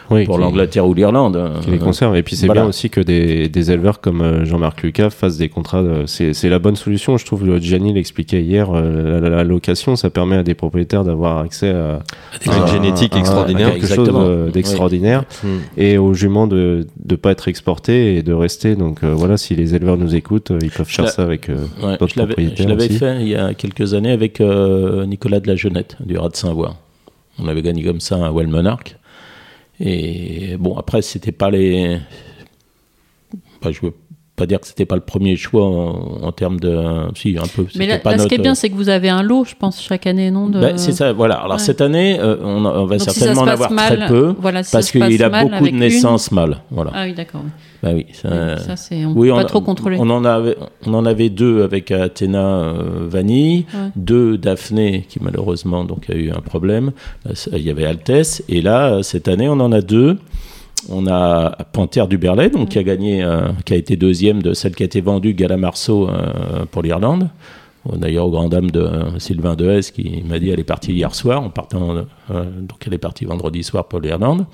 oui, pour l'Angleterre ou l'Irlande. qui les conserve. Et puis c'est Voilà. bien aussi que des, des éleveurs comme euh, Jean-Marc Lucas fassent des contrats. de- C'est c'est la bonne solution, je trouve. Gianni l'expliquait hier. euh, la, la- la location, ça permet à des propriétaires d'avoir accès à, À une génétique extraordinaire. quelque chose Exactement. euh, d'extraordinaire, et aux juments de ne pas être exportés et de rester. Donc euh, voilà, si les éleveurs nous écoutent, euh, ils peuvent faire ça avec euh, Ouais, d'autres je l'avais- propriétaires je l'avais aussi. fait il y a quelques années avec euh, Nicolas de la Jeunette du Rat de Saint-Voir. On avait gagné comme ça un Well Monarch. Et bon, après, c'était pas les. Je veux pas dire que c'était pas le premier choix en, en termes de. Si, un peu. Mais là, pas là, ce qui est bien, c'est que vous avez un lot, je pense, chaque année, non de... Ben, c'est ça, voilà. Alors Ouais. cette année, euh, on, on va Donc, certainement en avoir mal, très peu. voilà, si parce qu'il a beaucoup de avec une- naissances mâles. Voilà. Ah oui, d'accord. oui. Ben oui, ça- ça, c'est on oui, peut pas a- trop contrôler. On en, avait, on en avait deux avec Athéna euh, Vanille, Ouais. deux Daphné qui malheureusement donc a eu un problème. C'est- Il y avait Altesse et là euh, cette année on en a deux. On a Panthère du Berlay donc qui a gagné, euh, qui a été deuxième de celle qui a été vendue Gala Marceau euh, pour l'Irlande. Bon, D'ailleurs, aux grand dame de euh, Sylvain Dehaze qui m'a dit elle est partie hier soir en partant, euh, donc elle est partie vendredi soir pour l'Irlande.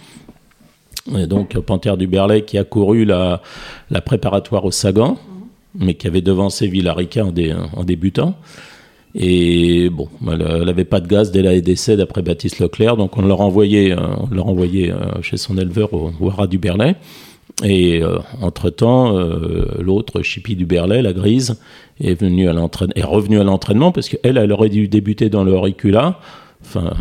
Et donc Panthère du Berlay qui a couru la, la préparatoire au Sagan, mais qui avait devancé Villarica en, dé- en débutant. Et bon, elle n'avait pas de gaz dès la décès d'après Baptiste Leclerc, donc on l'a renvoyé, euh, l'a renvoyé euh, chez son éleveur au, au Haras du Berlay. Et euh, entre-temps, euh, l'autre, Chippy du Berlay, la grise, est, venue à est revenue à l'entraînement parce qu'elle, elle aurait dû débuter dans le auricula. Enfin,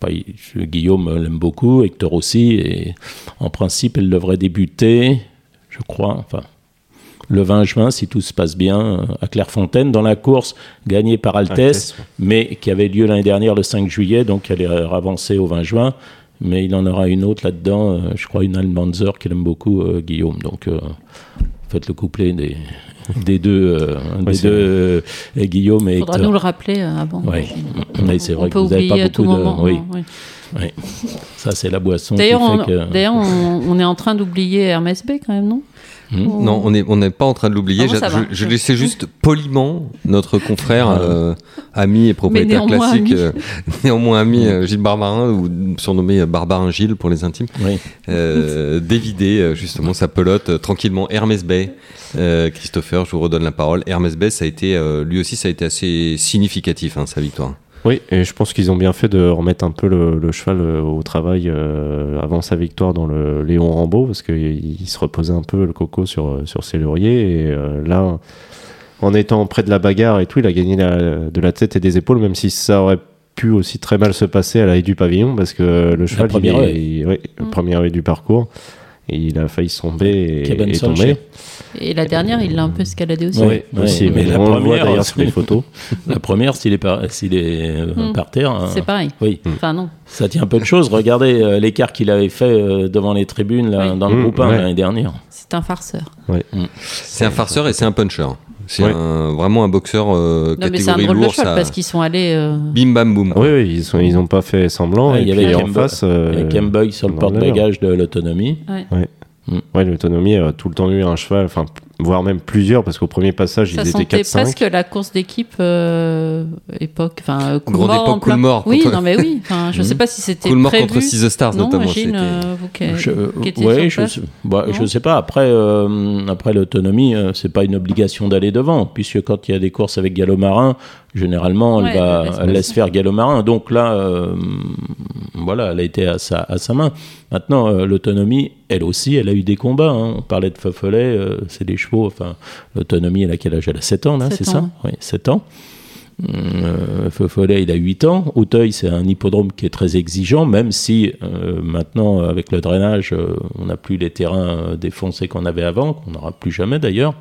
pas- Guillaume l'aime beaucoup, Hector aussi, et en principe, elle devrait débuter, je crois, enfin, le 20 juin, si tout se passe bien, euh, à Clairefontaine, dans la course gagnée par ouais. mais qui avait lieu l'année dernière le 5 juillet, donc elle est avancée au 20 juin. Mais il en aura une autre là-dedans, euh, je crois une Almanzer qu'il aime beaucoup, euh, Guillaume. Donc, euh, faites le couplet des, des deux, euh, des deux euh, et Guillaume et Il faudra Hector. nous le rappeler euh, avant. Ouais. Mais c'est vrai que peut vous n'avez oublier pas à tout beaucoup de. moment. oui, oui. oui. Ça, c'est la boisson qui D'ailleurs, on, fait que. d'ailleurs, on, on est en train d'oublier Hermès B quand même, non? Ou- Non, on n'est on n'est pas en train de l'oublier. Ah bon, Je- je, je laissais juste poliment notre confrère, euh, ami et propriétaire néanmoins classique, ami. euh, néanmoins ami euh, Gilles Barbarin, ou surnommé euh, Barbarin Gilles pour les intimes, Oui. euh, d'évider euh, justement sa pelote euh, tranquillement. Hermès Bay, euh, Christopher, je vous redonne la parole. Hermès Bay, ça a été, euh, lui aussi, ça a été assez significatif, hein, sa victoire. Oui, et je pense qu'ils ont bien fait de remettre un peu le, le cheval euh, au travail euh, avant sa victoire dans le Léon Rambaud, parce qu'il il se reposait un peu le coco sur, euh, sur ses lauriers. Et euh, là, en étant près de la bagarre et tout, il a gagné la- de la tête et des épaules, même si ça aurait pu aussi très mal se passer à l'arrêt du pavillon, parce que le cheval, il première est- haie. il- ouais, la Mm. première haie du parcours, il a failli tomber et, et tomber. Et la dernière, il l'a un peu escaladé aussi. Ouais. Oui, aussi, mais mais la on le voit première, d'ailleurs sur les photos. La première, s'il est par, s'il est euh, Mm. par terre, hein, C'est pareil. oui, Enfin, non. ça tient un peu de choses. Regardez euh, l'écart qu'il avait fait euh, devant les tribunes là, Oui. dans le Mm, groupe 1 ouais. l'année dernière. C'est un farceur. C'est un farceur et c'est un puncher. C'est Ouais. un- vraiment un boxeur euh, Non, mais c'est un catégorie drôle de lourd. cheval ça- parce qu'ils sont allés. euh, Bim bam boum. Oui, oui, ils sont, ils ont pas fait semblant. Ouais, et il y avait en face, euh, Avec Boy sur le porte-bagages de l'autonomie. ouais, l'autonomie a tout le temps eu un cheval, enfin, voire même plusieurs, parce qu'au premier passage, Ça ils étaient sentait 4-5. presque la course d'équipe euh, époque. Enfin, euh, Grande Coolmore époque plein- Coolmore, Oui, non, mais oui. Je Mhm. sais pas si c'était Coolmore prévu. contre Six the Stars non, notamment. C'était- euh, vous qui, Je, qui étiez ouais, sur je, bah, je sais pas. Après, euh, après l'autonomie, euh, c'est pas une obligation d'aller devant, puisque quand il y a des courses avec galop marin, généralement, Ouais, elle, va, elle laisse elle laisse passer. faire galop marin. Donc là, euh, voilà, elle a été à sa, à sa main. Maintenant, euh, l'autonomie, elle aussi, elle a eu des combats. hein. On parlait de Feufollet, euh, c'est des chevaux. Enfin, l'autonomie, elle a quel âge? Elle a 7 ans, là, c'est ans. ça? Oui, 7 ans. Euh, il a 8 ans. Auteuil, c'est un hippodrome qui est très exigeant, même si euh, maintenant, avec le drainage, euh, on n'a plus les terrains défoncés qu'on avait avant, qu'on n'aura plus jamais d'ailleurs.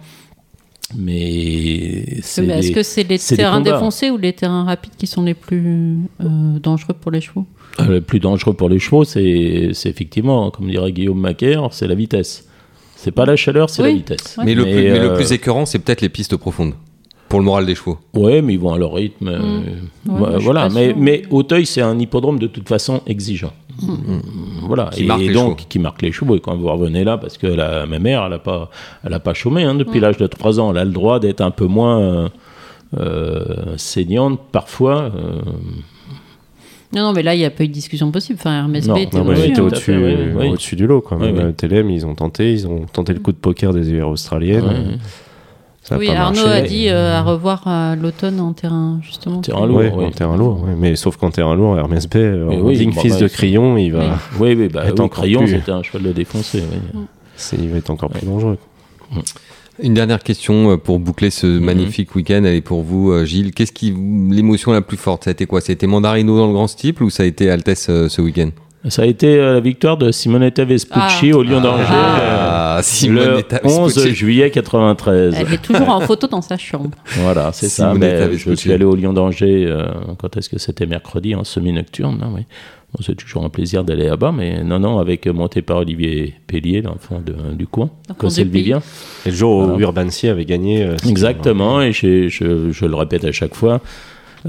Mais c'est Mais Est-ce que c'est les terrains défoncés ou les terrains rapides qui sont les plus euh, dangereux pour les chevaux? Euh, le plus dangereux pour les chevaux, c'est c'est effectivement, comme dirait Guillaume Macaire, c'est la vitesse. C'est pas la chaleur, c'est Oui. la vitesse. Ouais. Mais, le, plus, mais le euh, plus écœurant, c'est peut-être les pistes profondes. Pour le moral des chevaux. Ouais, mais ils vont à leur rythme. euh, Mm. Ouais, je suis voilà, mais, Auteuil, c'est un hippodrome de toute façon exigeant. Mm. Voilà, Qui et marque les donc chevaux. qui marque les chevaux. Et quand vous revenez là, parce que la, ma mère, elle n'a pas, elle a pas chômé hein, depuis l'âge de 3 ans. Elle a le droit d'être un peu moins euh, euh, saignante parfois. euh, Non, non, mais là, il n'y a pas eu de discussion possible. Enfin, Hermès Non, B était à au-dessus oui, oui, du lot. Quoi. Oui, Même oui. à TLM, ils ont tenté, ils ont tenté le coup de poker des UR australiennes. Ça Oui, pas Arnaud marché. a dit euh, à revoir à l'automne en terrain, justement. Terrain plus- lourd. Oui. en terrain lourd. Mais sauf qu'en terrain lourd, Hermès B, euh, Mais en oui, digne bon, fils bah, de Crayon, il va, Oui. Oui, bah, Être oui, encore Crayon, plus- c'était un cheval de défoncé. oui. c'est- il va être encore plus dangereux. Une dernière question euh, pour boucler ce Mhm. magnifique week-end. Elle est pour vous, euh, Gilles. Qu'est-ce qui, l'émotion la plus forte Ça a été quoi? Ça a été Mandarino dans le grand steeple ou ça a été Altesse euh, ce week-end? Ça a été euh, la victoire de Simonetta Vespucci Ah. au Lion d'Angers. Ah, euh, Simonetta le 11 Vespucci. juillet 93. Elle est toujours en photo dans sa chambre. Voilà, c'est ça. Mais, euh, je suis allé au Lion d'Angers, euh, quand est-ce que c'était mercredi, en semi-nocturne. là, oui. Bon, c'est toujours un plaisir d'aller là-bas, mais non, non, avec monté par Olivier Pellier, l'enfant du coin, pays. Vivien. Et le jour où Voilà. Urbancy avait gagné. euh, Exactement, et je le répète à chaque fois.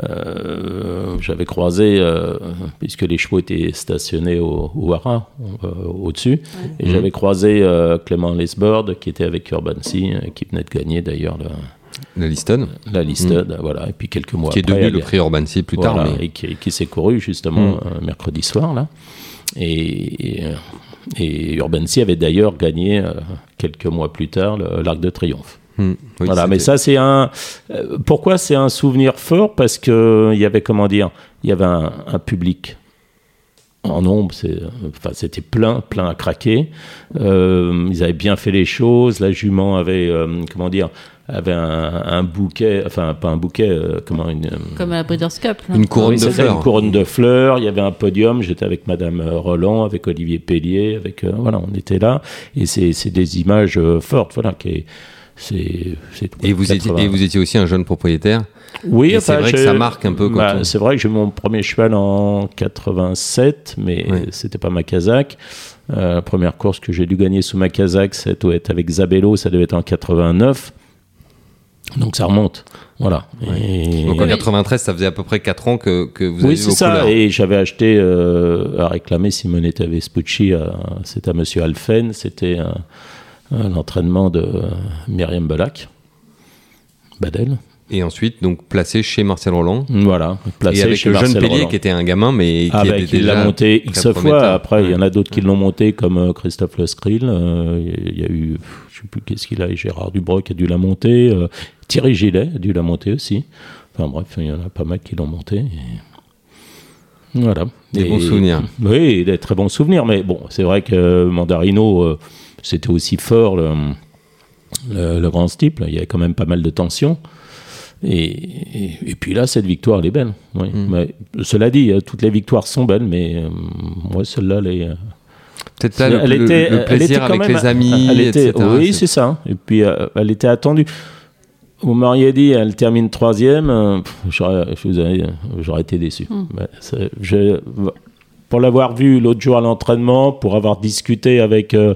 Euh, J'avais croisé, euh, puisque les chevaux étaient stationnés au, au Haras, euh, au-dessus, et Mhm. j'avais croisé euh, Clément Lesbord, qui était avec Urban Sea, euh, qui venait de gagner d'ailleurs la, La Liston, la Listed, voilà, et puis quelques mois Mm. qui est après, devenu elle- le prix Urban Sea plus tard. mais- et qui, qui s'est couru justement euh, mercredi soir là. Et, et, et Urban Sea avait d'ailleurs gagné euh, quelques mois plus tard l'Arc de Triomphe. Hmm, oui, voilà, mais ça c'est un. euh, pourquoi c'est un souvenir fort? Parce que il y avait comment dire, il y avait un, un public en nombre, c'est, enfin c'était plein, plein à craquer. Euh, ils avaient bien fait les choses. La jument avait, euh, comment dire, avait un, un bouquet, enfin pas un bouquet, euh, comment une. euh, Comme à la Breeders' Cup. là. Une couronne oui, de fleurs. Une couronne de fleurs. Il y avait un podium. J'étais avec Madame euh, Roland, avec Olivier Pellier, avec euh, voilà, on était là. Et c'est c'est des images euh, fortes, voilà. Qui est, c'est Et vous, étiez, 80. et vous étiez aussi un jeune propriétaire. Oui, Et c'est vrai que ça marque un peu bah, on- C'est vrai que j'ai eu mon premier cheval en 87, mais Ouais. c'était pas ma Kazakh. Euh, la première course que j'ai dû gagner sous ma doit être avec Zabello, ça devait être en 89. Donc ça remonte. Voilà. Et- Donc en Oui. 93, ça faisait à peu près 4 ans que, que vous avez oui, c'est ça. Et j'avais acheté euh, à réclamer Simonetta Vespucci, à- c'était à Monsieur Alphen, c'était un, un entraînement de euh, Myriam Balac, Badel. Et ensuite, donc placé chez Marcel Roland. Voilà, placé et avec chez le jeune Marcel Pellier Roland. qui était un gamin, mais qui bah, était déjà l'a monté X fois. Après, il y en a d'autres qui l'ont monté, comme euh, Christophe Lescril. Euh, Il y a eu, je sais plus qu'est-ce qu'il a, Gérard Dubroc a dû la monter. euh, Thierry Gillet a dû la monter aussi. Enfin bref, il y en a pas mal qui l'ont monté. et Voilà. Des Et- bons souvenirs. Oui, des très bons souvenirs. Mais bon, c'est vrai que Mandarino, euh, c'était aussi fort. le- le, le grand steeple. Il y avait quand même pas mal de tension. Et, et, et puis là, cette victoire, elle est belle. Oui. Mm. Mais, cela dit, euh, toutes les victoires sont belles, mais euh, moi, celle-là, elle est. euh, Peut-être là le, elle le- était- le elle plaisir était quand avec même- les amis, elle était- etc. Oui, c'est ça. Et puis, euh, elle était attendue. Vous m'auriez dit, elle termine troisième, euh, j'aurais été déçu. Mais je- pour l'avoir vu l'autre jour à l'entraînement, pour avoir discuté avec, euh,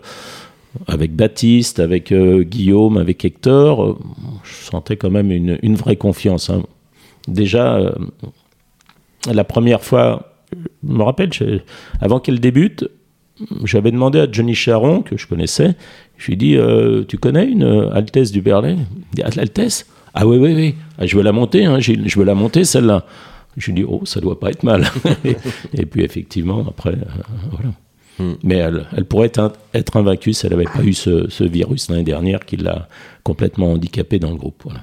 avec Baptiste, avec euh, Guillaume, avec Hector, euh, je sentais quand même une, vraie confiance. hein. Déjà, euh, la première fois, je me rappelle, avant qu'elle débute, j'avais demandé à Johnny Charon, que je connaissais, je lui ai dit Tu connais une Altesse du Berlay dit Ah, oui, oui, oui. Ah, je veux la monter, hein, je veux la monter celle-là. Je lui ai dit Oh, ça doit pas être mal. et, puis effectivement, après, voilà. Hmm. Mais elle, elle pourrait être, in- être invaincue si elle n'avait pas eu ce, ce virus l'année dernière qui l'a complètement handicapée dans le groupe. Voilà.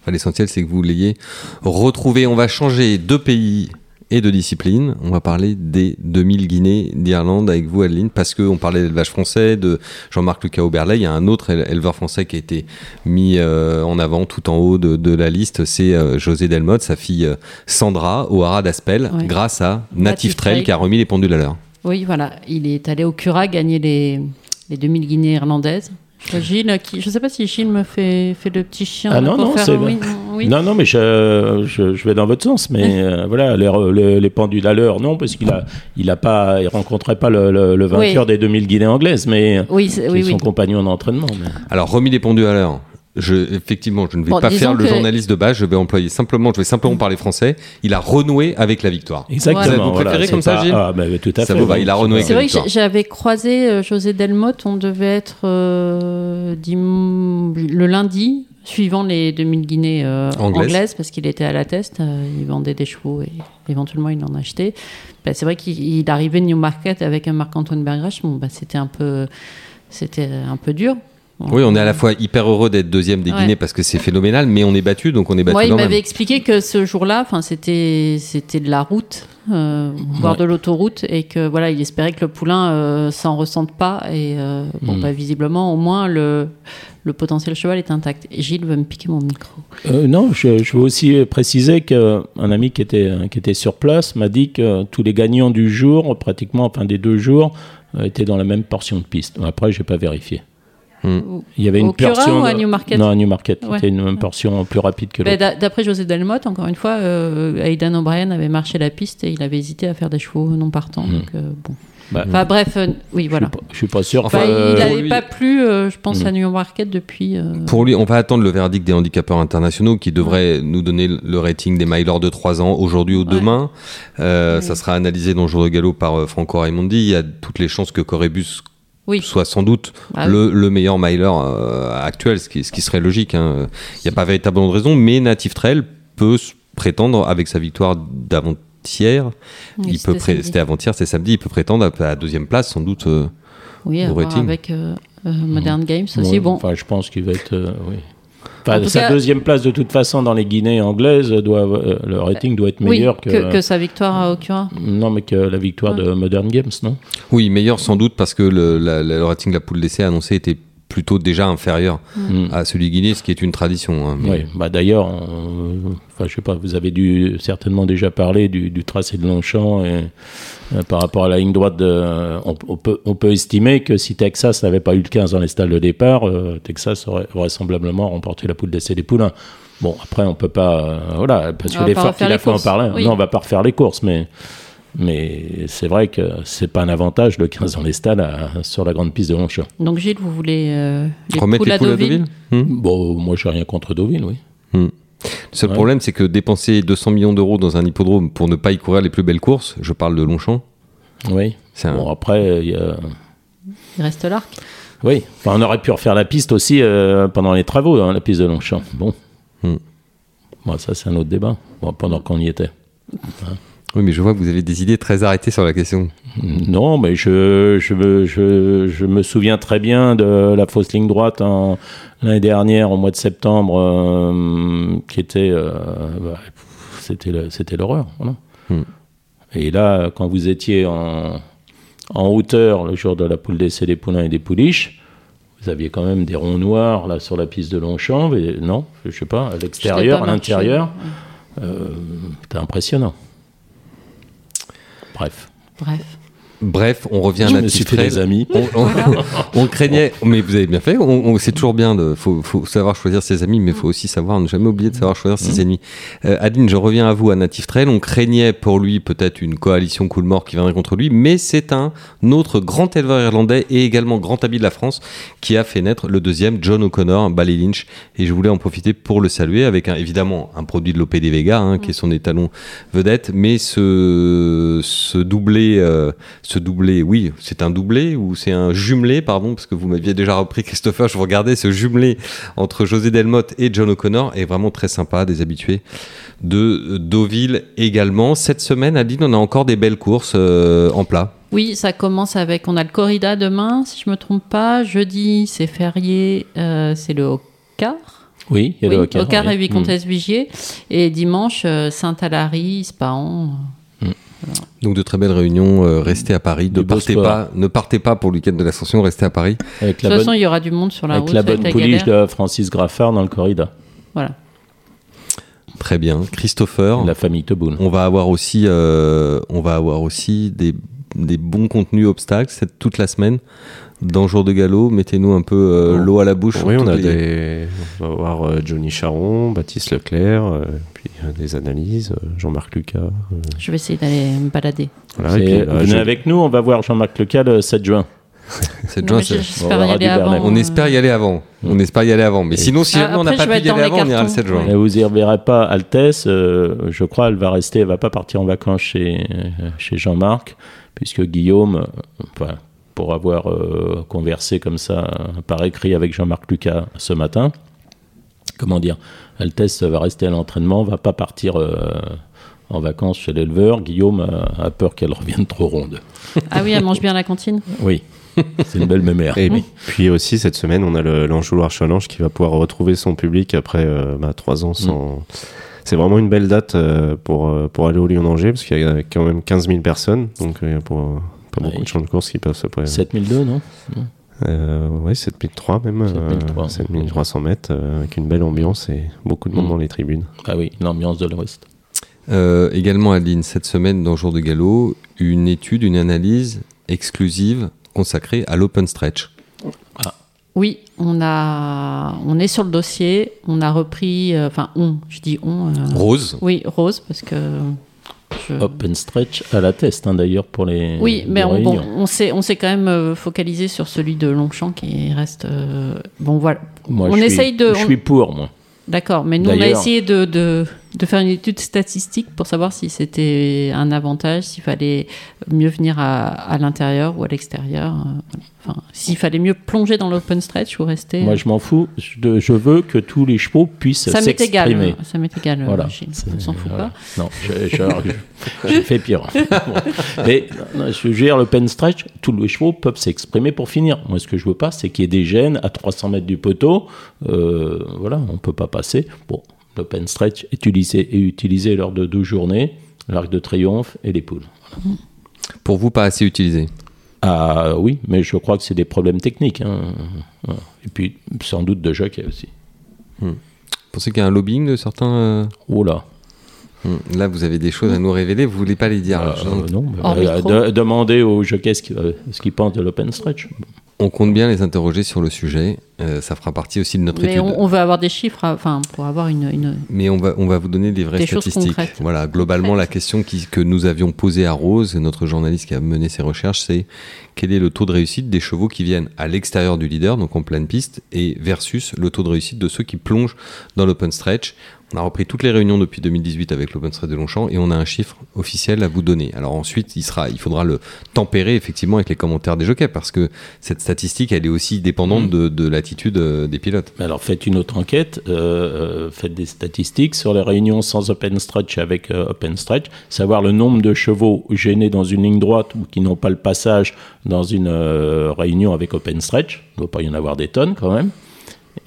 Enfin, L'essentiel, c'est que vous l'ayez retrouvé. On va changer de pays et de discipline. On va parler des 2000 Guinées d'Irlande avec vous, Adeline, parce qu'on parlait d'élevage français, de Jean-Marc Lucas Auberlay. Il y a un autre éle- éleveur français qui a été mis euh, en avant tout en haut de, de la liste. C'est euh, José Delmotte, sa fille euh, Sandra, au Haras d'Aspel, Ouais. grâce à Native Native Trail Trail. qui a remis les pendules à l'heure. Oui, voilà. Il est allé au Cura gagner les, les 2000 Guinées irlandaises. Gilles, qui, je ne sais pas si Gilles me fait, fait le petit chien. Ah non, pour non, faire- c'est- oui, oui. Non, non, mais je, je, je vais dans votre sens. Mais euh, voilà, les, les, les pendules à l'heure, non, parce qu'il a, il a pas, il rencontrait pas le, le- le vainqueur Oui. des 2000 Guinées anglaises, mais Oui, c'est- son oui. compagnon d'entraînement. mais- Alors, remis les pendules à l'heure. Je, effectivement, je ne vais Bon, pas faire le que- journaliste de base, je vais employer simplement, je vais simplement parler français. Il a renoué avec la victoire. Exactement. Vous voilà, préférez c'est comme ça, pas- Gilles Ah, bah, tout à Ça fait. vous va, oui. il a renoué avec C'est la vrai que victoire. j'ai- j'avais croisé euh, José Delmotte. On devait être euh, dim- le lundi, suivant les 2000 guinées euh, Anglaises. anglaises. parce qu'il était à la test. euh, il vendait des chevaux et éventuellement il en achetait. Bah, c'est vrai qu'il il arrivait de Newmarket avec un Marc-Antoine Bergrache. Bon, bah, c'était un peu, c'était un peu dur. Oui, on est à la fois hyper heureux d'être deuxième des Ouais. Guinées parce que c'est phénoménal, mais on est battu, donc on est battu Moi, il m'avait expliqué que ce jour-là, enfin, c'était c'était de la route, euh, voire Ouais. de l'autoroute, et que voilà, il espérait que le poulain euh, s'en ressente pas. Et euh, bon, Mm. bah, visiblement, au moins le le potentiel cheval est intact. Et Gilles veut me piquer mon micro. Euh, non, je, je veux aussi préciser qu'un ami qui était, qui était sur place m'a dit que tous les gagnants du jour, pratiquement, enfin des deux jours, étaient dans la même portion de piste. Après, j'ai pas vérifié. Il y avait Au une Cura portion. ou à Newmarket Non, à Newmarket. Ouais. C'était une portion plus rapide que Bah, l'autre. d'a- D'après José Delmotte, encore une fois, euh, Aidan O'Brien avait marché la piste et il avait hésité à faire des chevaux non partants. Mm. Donc, euh, bon. Bah, Enfin bref, euh, oui, voilà. je, suis pas, je suis pas sûr. Enfin, Enfin, que- il n'avait lui- pas plu, euh, je pense, Mm. à Newmarket depuis. euh, Pour lui, on va attendre le verdict des handicapeurs internationaux qui devrait nous donner le rating des Mylord de 3 ans aujourd'hui ou Ouais. demain. Euh. Ça sera analysé dans le jour de galop par euh, Franco Raimondi. Il y a toutes les chances que Corébus Oui. soit sans doute Bah le, le meilleur Mylord euh, actuel, ce qui, ce qui serait logique. hein. Il n'y a pas véritablement de raison, mais Native Trail peut s- prétendre, avec sa victoire d'avant-hier, oui, il peut c'était avant-hier, c'est samedi, il peut prétendre à la deuxième place, sans doute. euh, Oui, au rating. avec euh, euh, Modern Games Ouais, aussi. Bon, Enfin, je pense qu'il va être. euh, oui. Enfin, sa cas- deuxième place, de toute façon, dans les Guinées anglaises, doit, euh, le rating doit être oui, meilleur que, que, que sa victoire à Okura. Non, mais que la victoire de Modern Games, non? Oui, meilleur sans doute parce que le, la- le rating de la poule d'essai annoncé était plutôt déjà inférieur Mm. à celui Guinée, ce qui est une tradition. hein, mais- Oui, bah d'ailleurs, enfin, je sais pas, vous avez dû certainement déjà parler du, du tracé de Longchamp et euh, par rapport à la ligne droite, de, on, on peut, on peut estimer que si Texas n'avait pas eu le 15 dans les stalles de départ, euh, Texas aurait vraisemblablement remporté la poule d'essai des poulains. Bon, après, on peut pas, euh, voilà, parce On que l'effort qu'il a fait en parler, oui. non, on va pas refaire les courses, mais mais c'est vrai que c'est pas un avantage le 15 dans les stades à- sur la grande piste de Longchamp. Donc Gilles, vous voulez euh, les Remettre poules les à poules à Deauville Deauville? Hmm? Bon, moi, j'ai rien contre Deauville, oui. Le seul Ouais. problème, c'est que dépenser 200 millions d'euros dans un hippodrome pour ne pas y courir les plus belles courses, je parle de Longchamp, Oui. c'est un... Bon, après, il y a. Il reste l'arc. Oui, enfin, on aurait pu refaire la piste aussi euh, pendant les travaux, hein, la piste de Longchamp. Bon. Hmm. Bon, ça, c'est un autre débat, bon, pendant qu'on y était. Oui, mais je vois que vous avez des idées très arrêtées sur la question. Non, mais je, je, me- je, je me souviens très bien de la fausse ligne droite en- l'année dernière, au mois de septembre, euh, qui était. euh, bah, c'était l'horreur. Voilà. Hmm. Et là, quand vous étiez en, en hauteur le jour de la poule d'essai des poulains et des pouliches, Vous aviez quand même des ronds noirs là sur la piste de Longchamp, mais non, je sais pas, à l'extérieur, à l'intérieur. Euh, C'était impressionnant. Bref. Bref. Bref, on revient Je à fait des amis. On, on- on craignait, mais vous avez bien fait. On, on- c'est toujours bien de, faut, faut savoir choisir ses amis, mais faut aussi savoir ne jamais oublier de savoir choisir ses ennemis. Euh, Adeline, je reviens à vous à Native Trail. On craignait pour lui peut-être une coalition cool mort qui viendrait contre lui, mais c'est un autre grand éleveur irlandais et également grand habit de la France qui a fait naître le deuxième, John O'Connor, Bally Lynch. Et je voulais en profiter pour le saluer avec un, évidemment un produit de l'OPD Vega, hein, qui est son étalon vedette, mais ce, ce doublé, euh, ce doublé, oui, c'est un doublé ou c'est un jumelé, pardon, parce que vous m'aviez déjà repris, Christopher, je vous regardais, ce jumelé entre José Delmotte et John O'Connor est vraiment très sympa, des habitués de Deauville également. Cette semaine, Adeline, on a encore des belles courses euh, en plat. Oui, ça commence avec. On a le corrida demain, si je me trompe pas. Jeudi, c'est férié, euh, c'est le Ocar. Oui, il y a Oui, le Ocar oui. et Vicomtesse Vigier. Et dimanche, euh, Saint-Alary, Donc de très belles réunions, euh, restez à Paris, ne partez, pas, ne partez pas pour le week-end de l'ascension, restez à Paris. Avec De la toute façon, il y aura du monde sur la avec route. la ça va bonne la pouliche de Francis Graffard dans le corrida. Voilà. Très bien. Christopher, La famille Teboul. on va avoir aussi, euh, on va avoir aussi des, des bons contenus obstacles cette, toute la semaine. Dans Jour de Galop, mettez-nous un peu euh, Oh. l'eau à la bouche. Oui, on a les- des. On va avoir euh, Johnny Charon, Baptiste Leclerc, euh, puis euh, des analyses, euh, Jean-Marc Lucas. euh, Je vais essayer d'aller me balader. voilà, et Et puis, euh, venez je- avec nous, on va voir Jean-Marc Lecal le 7 juin. Non, juin, on avant. Euh. espère y aller avant. On espère y aller avant. Mais sinon, si Ah, on n'a pas pu y aller avant, on ira le cartons. 7 juin. Et vous y reverrez pas Altesse, euh, je crois, elle va rester, elle va pas partir en vacances chez, chez Jean-Marc, puisque Guillaume, enfin, pour avoir euh, conversé comme ça par écrit avec Jean-Marc Lucas ce matin, comment dire, Altesse va rester à l'entraînement, va pas partir euh, en vacances chez l'éleveur. Guillaume a, a peur qu'elle revienne trop ronde. Ah oui, elle mange bien à la cantine Oui, c'est une belle mémère. Et puis aussi, cette semaine, on a le- l'Anjouloir Challenge qui va pouvoir retrouver son public après euh, bah, trois ans sans. C'est vraiment une belle date euh, pour, euh, pour aller au Lyon-Angers parce qu'il y a quand même 15 000 personnes. Donc, il y a pour, pas Ouais. beaucoup de champs de course qui peuvent se présenter. 7002, non? Euh, ouais, 7003 même. 7003. euh, 7300 mètres euh, avec une belle ambiance et beaucoup de monde Mm. dans les tribunes. Ah oui, l'ambiance de l'Ouest. Euh, également, Adeline, cette semaine, dans Jour de Galop, une étude, une analyse exclusive consacrée à l'open stretch. Oui, on, a, on est sur le dossier. On a repris. euh, Enfin, on, je dis on. euh, Rose, Oui, Rose, parce que. Je- Open stretch à la test, hein, d'ailleurs, pour les. Oui, mais on, bon, on s'est on s'est quand même euh, focalisé sur celui de Longchamp qui reste. euh, bon, voilà. Moi, on je suis- essaye de- Je on- suis pour, moi. D'accord, mais nous, on a essayé de, de, de faire une étude statistique pour savoir si c'était un avantage, s'il fallait mieux venir à, à l'intérieur ou à l'extérieur. euh, voilà. Enfin, s'il fallait mieux plonger dans l'open stretch ou rester. Moi, je m'en fous. Je, je veux que tous les chevaux puissent ça m'est égal. s'exprimer. Ça m'est égal. euh, Voilà. Gilles. C'est- On s'en fout voilà. pas. Non, je- je- j'ai fait pire. Bon. Mais non, je veux dire, l'open stretch, tous les chevaux peuvent s'exprimer pour finir. Moi, ce que je veux pas, c'est qu'il y ait des gènes à 300 mètres du poteau. Euh, voilà, on peut pas passer. Bon, l'open stretch est utilisé, est utilisé lors de deux journées, l'arc de triomphe et les poules. pour vous, pas assez utilisé. Ah oui, mais je crois que c'est des problèmes techniques. hein. Et puis, sans doute de jockey aussi. Vous pensez qu'il y a un lobbying de certains euh, Oh là. hmm, Là, vous avez des choses à nous révéler, vous voulez pas les dire. Euh, Je- non, euh, demandez aux jockeys ce qu'ils pensent de l'open stretch. On compte bien les interroger sur le sujet. euh, ça fera partie aussi de notre Mais étude. on, on veut avoir des chiffres, enfin, pour avoir une. une- Mais on va, on va vous donner des vraies Des statistiques. Voilà, globalement, la question qui- que nous avions posée à Rose, notre journaliste qui a mené ses recherches, c'est quel est le taux de réussite des chevaux qui viennent à l'extérieur du leader, donc en pleine piste, et versus le taux de réussite de ceux qui plongent dans l'open stretch. On a repris toutes les réunions depuis 2018 avec l'open stretch de Longchamp et on a un chiffre officiel à vous donner. Alors ensuite, il, sera, il faudra le tempérer effectivement avec les commentaires des jockeys parce que cette statistique, elle est aussi dépendante de, de l'attitude euh, des pilotes. Alors faites une autre enquête, euh, euh, faites des statistiques sur les réunions sans open stretch et avec euh, open stretch, savoir le nombre de chevaux gênés dans une ligne droite ou qui n'ont pas le passage dans une euh, réunion avec open stretch. Il ne doit pas y en avoir des tonnes quand même.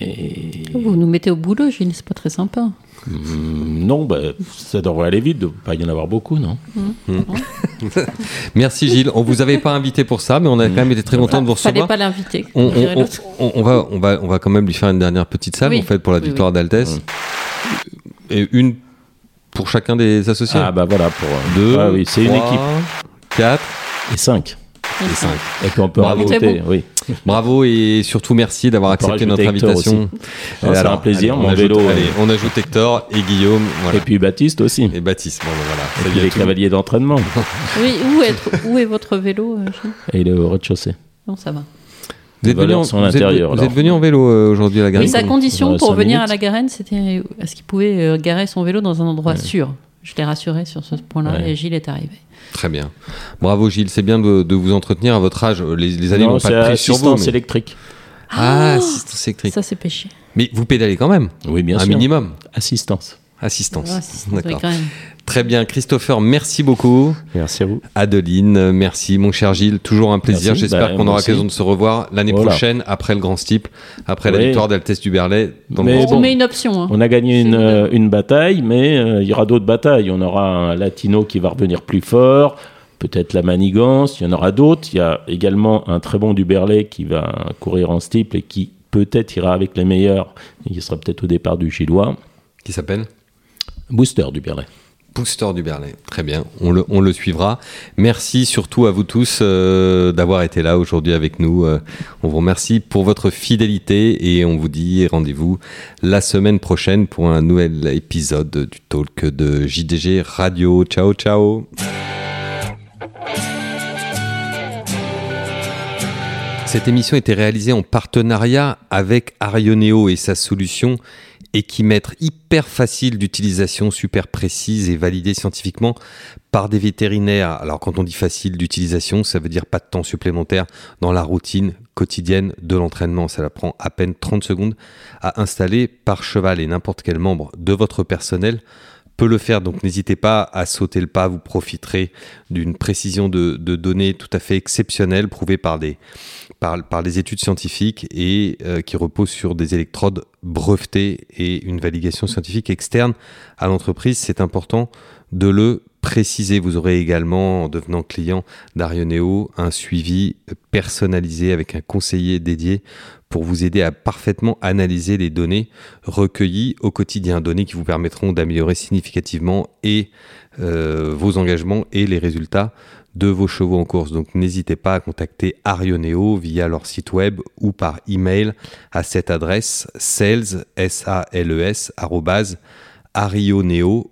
Et Vous nous mettez au boulot, Gilles, c'est pas très sympa. Hmm, non, bah, ça devrait aller vite, il ne pas y en avoir beaucoup, non Merci Gilles. On vous avait pas invité pour ça, mais on a quand même été très content de vous Fallait recevoir. pas l'inviter. On, on- on- on va, on, va, on va quand même lui faire une dernière petite salve Oui. en fait pour la Oui, victoire oui. d'Altesse. Et une pour chacun des associés. Ah bah voilà, pour... euh, Deux, ah oui, c'est une trois, équipe. Quatre Et 5. et cinq. Et puis on peut rajouter, bon. oui. Bravo et surtout merci d'avoir accepté notre Hector invitation. Ah, c'est un plaisir, allez, mon on ajoute, vélo, allez, euh. on ajoute Hector et Guillaume. Voilà. Et puis Baptiste aussi. Et Baptiste. Bon, voilà. Et puis les tout. cavaliers d'entraînement. Oui, où est, où est votre vélo euh, Et il est au rez-de-chaussée. Non, ça va. Vous êtes venu en, valeurs sont à vous êtes- l'intérieur, vous alors. êtes venu en vélo euh, aujourd'hui à la gare. Oui, sa condition Ouais, pour venir à la Garenne, c'était est-ce qu'il pouvait euh, garer son vélo dans un endroit sûr? Je l'ai rassuré sur ce point-là Ouais. et Gilles est arrivé. Très bien. Bravo Gilles, c'est bien de, de vous entretenir à votre âge. Les, les années Non, n'ont pas de prise sur vous. assistance mais- électrique. Ah, Ah assistance électrique. Ça, c'est péché. Mais vous pédalez quand même, Oui, bien un sûr. minimum. Assistance. Assistance. Ah, D'accord. oui. Très bien, Christopher, merci beaucoup. Merci à vous. Adeline, merci. Mon cher Gilles, toujours un plaisir. J'espère Bah, qu'on aura l'occasion de se revoir l'année Voilà. prochaine, après le Grand Steeple, après la victoire d'Altesse du Berlay. Dans Mais On bon. met une option. hein. On a gagné une, euh, bataille, mais euh, il y aura d'autres batailles. On aura un Latino qui va revenir plus fort, peut-être la Manigance, il y en aura d'autres. Il y a également un très bon du Berlay qui va courir en steeple et qui peut-être ira avec les meilleurs qui sera peut-être au départ du Gillois. Qui s'appelle? Booster du Berlay. Booster du Berlay. Très bien, on le, on le suivra. Merci surtout à vous tous euh, d'avoir été là aujourd'hui avec nous. Euh, on vous remercie pour votre fidélité et on vous dit rendez-vous la semaine prochaine pour un nouvel épisode du talk de JDG Radio. Ciao, ciao. Cette émission était réalisée en partenariat avec Arioneo et sa solution Equimètre hyper facile d'utilisation, super précise et validée scientifiquement par des vétérinaires. Alors quand on dit facile d'utilisation, ça veut dire pas de temps supplémentaire dans la routine quotidienne de l'entraînement. Ça prend à peine 30 secondes à installer par cheval et n'importe quel membre de votre personnel peut le faire. Donc n'hésitez pas à sauter le pas, vous profiterez d'une précision de, données tout à fait exceptionnelle prouvée par des, par, par études scientifiques et euh, qui reposent sur des électrodes brevetées et une validation scientifique externe à l'entreprise. C'est important de le préciser. Vous aurez également, en devenant client d'Arioneo, un suivi personnalisé avec un conseiller dédié pour vous aider à parfaitement analyser les données recueillies au quotidien, données qui vous permettront d'améliorer significativement euh, vos engagements et les résultats de vos chevaux en course. Donc n'hésitez pas à contacter Arioneo via leur site web ou par email à cette adresse sales s a l e s arobase arioneo.com.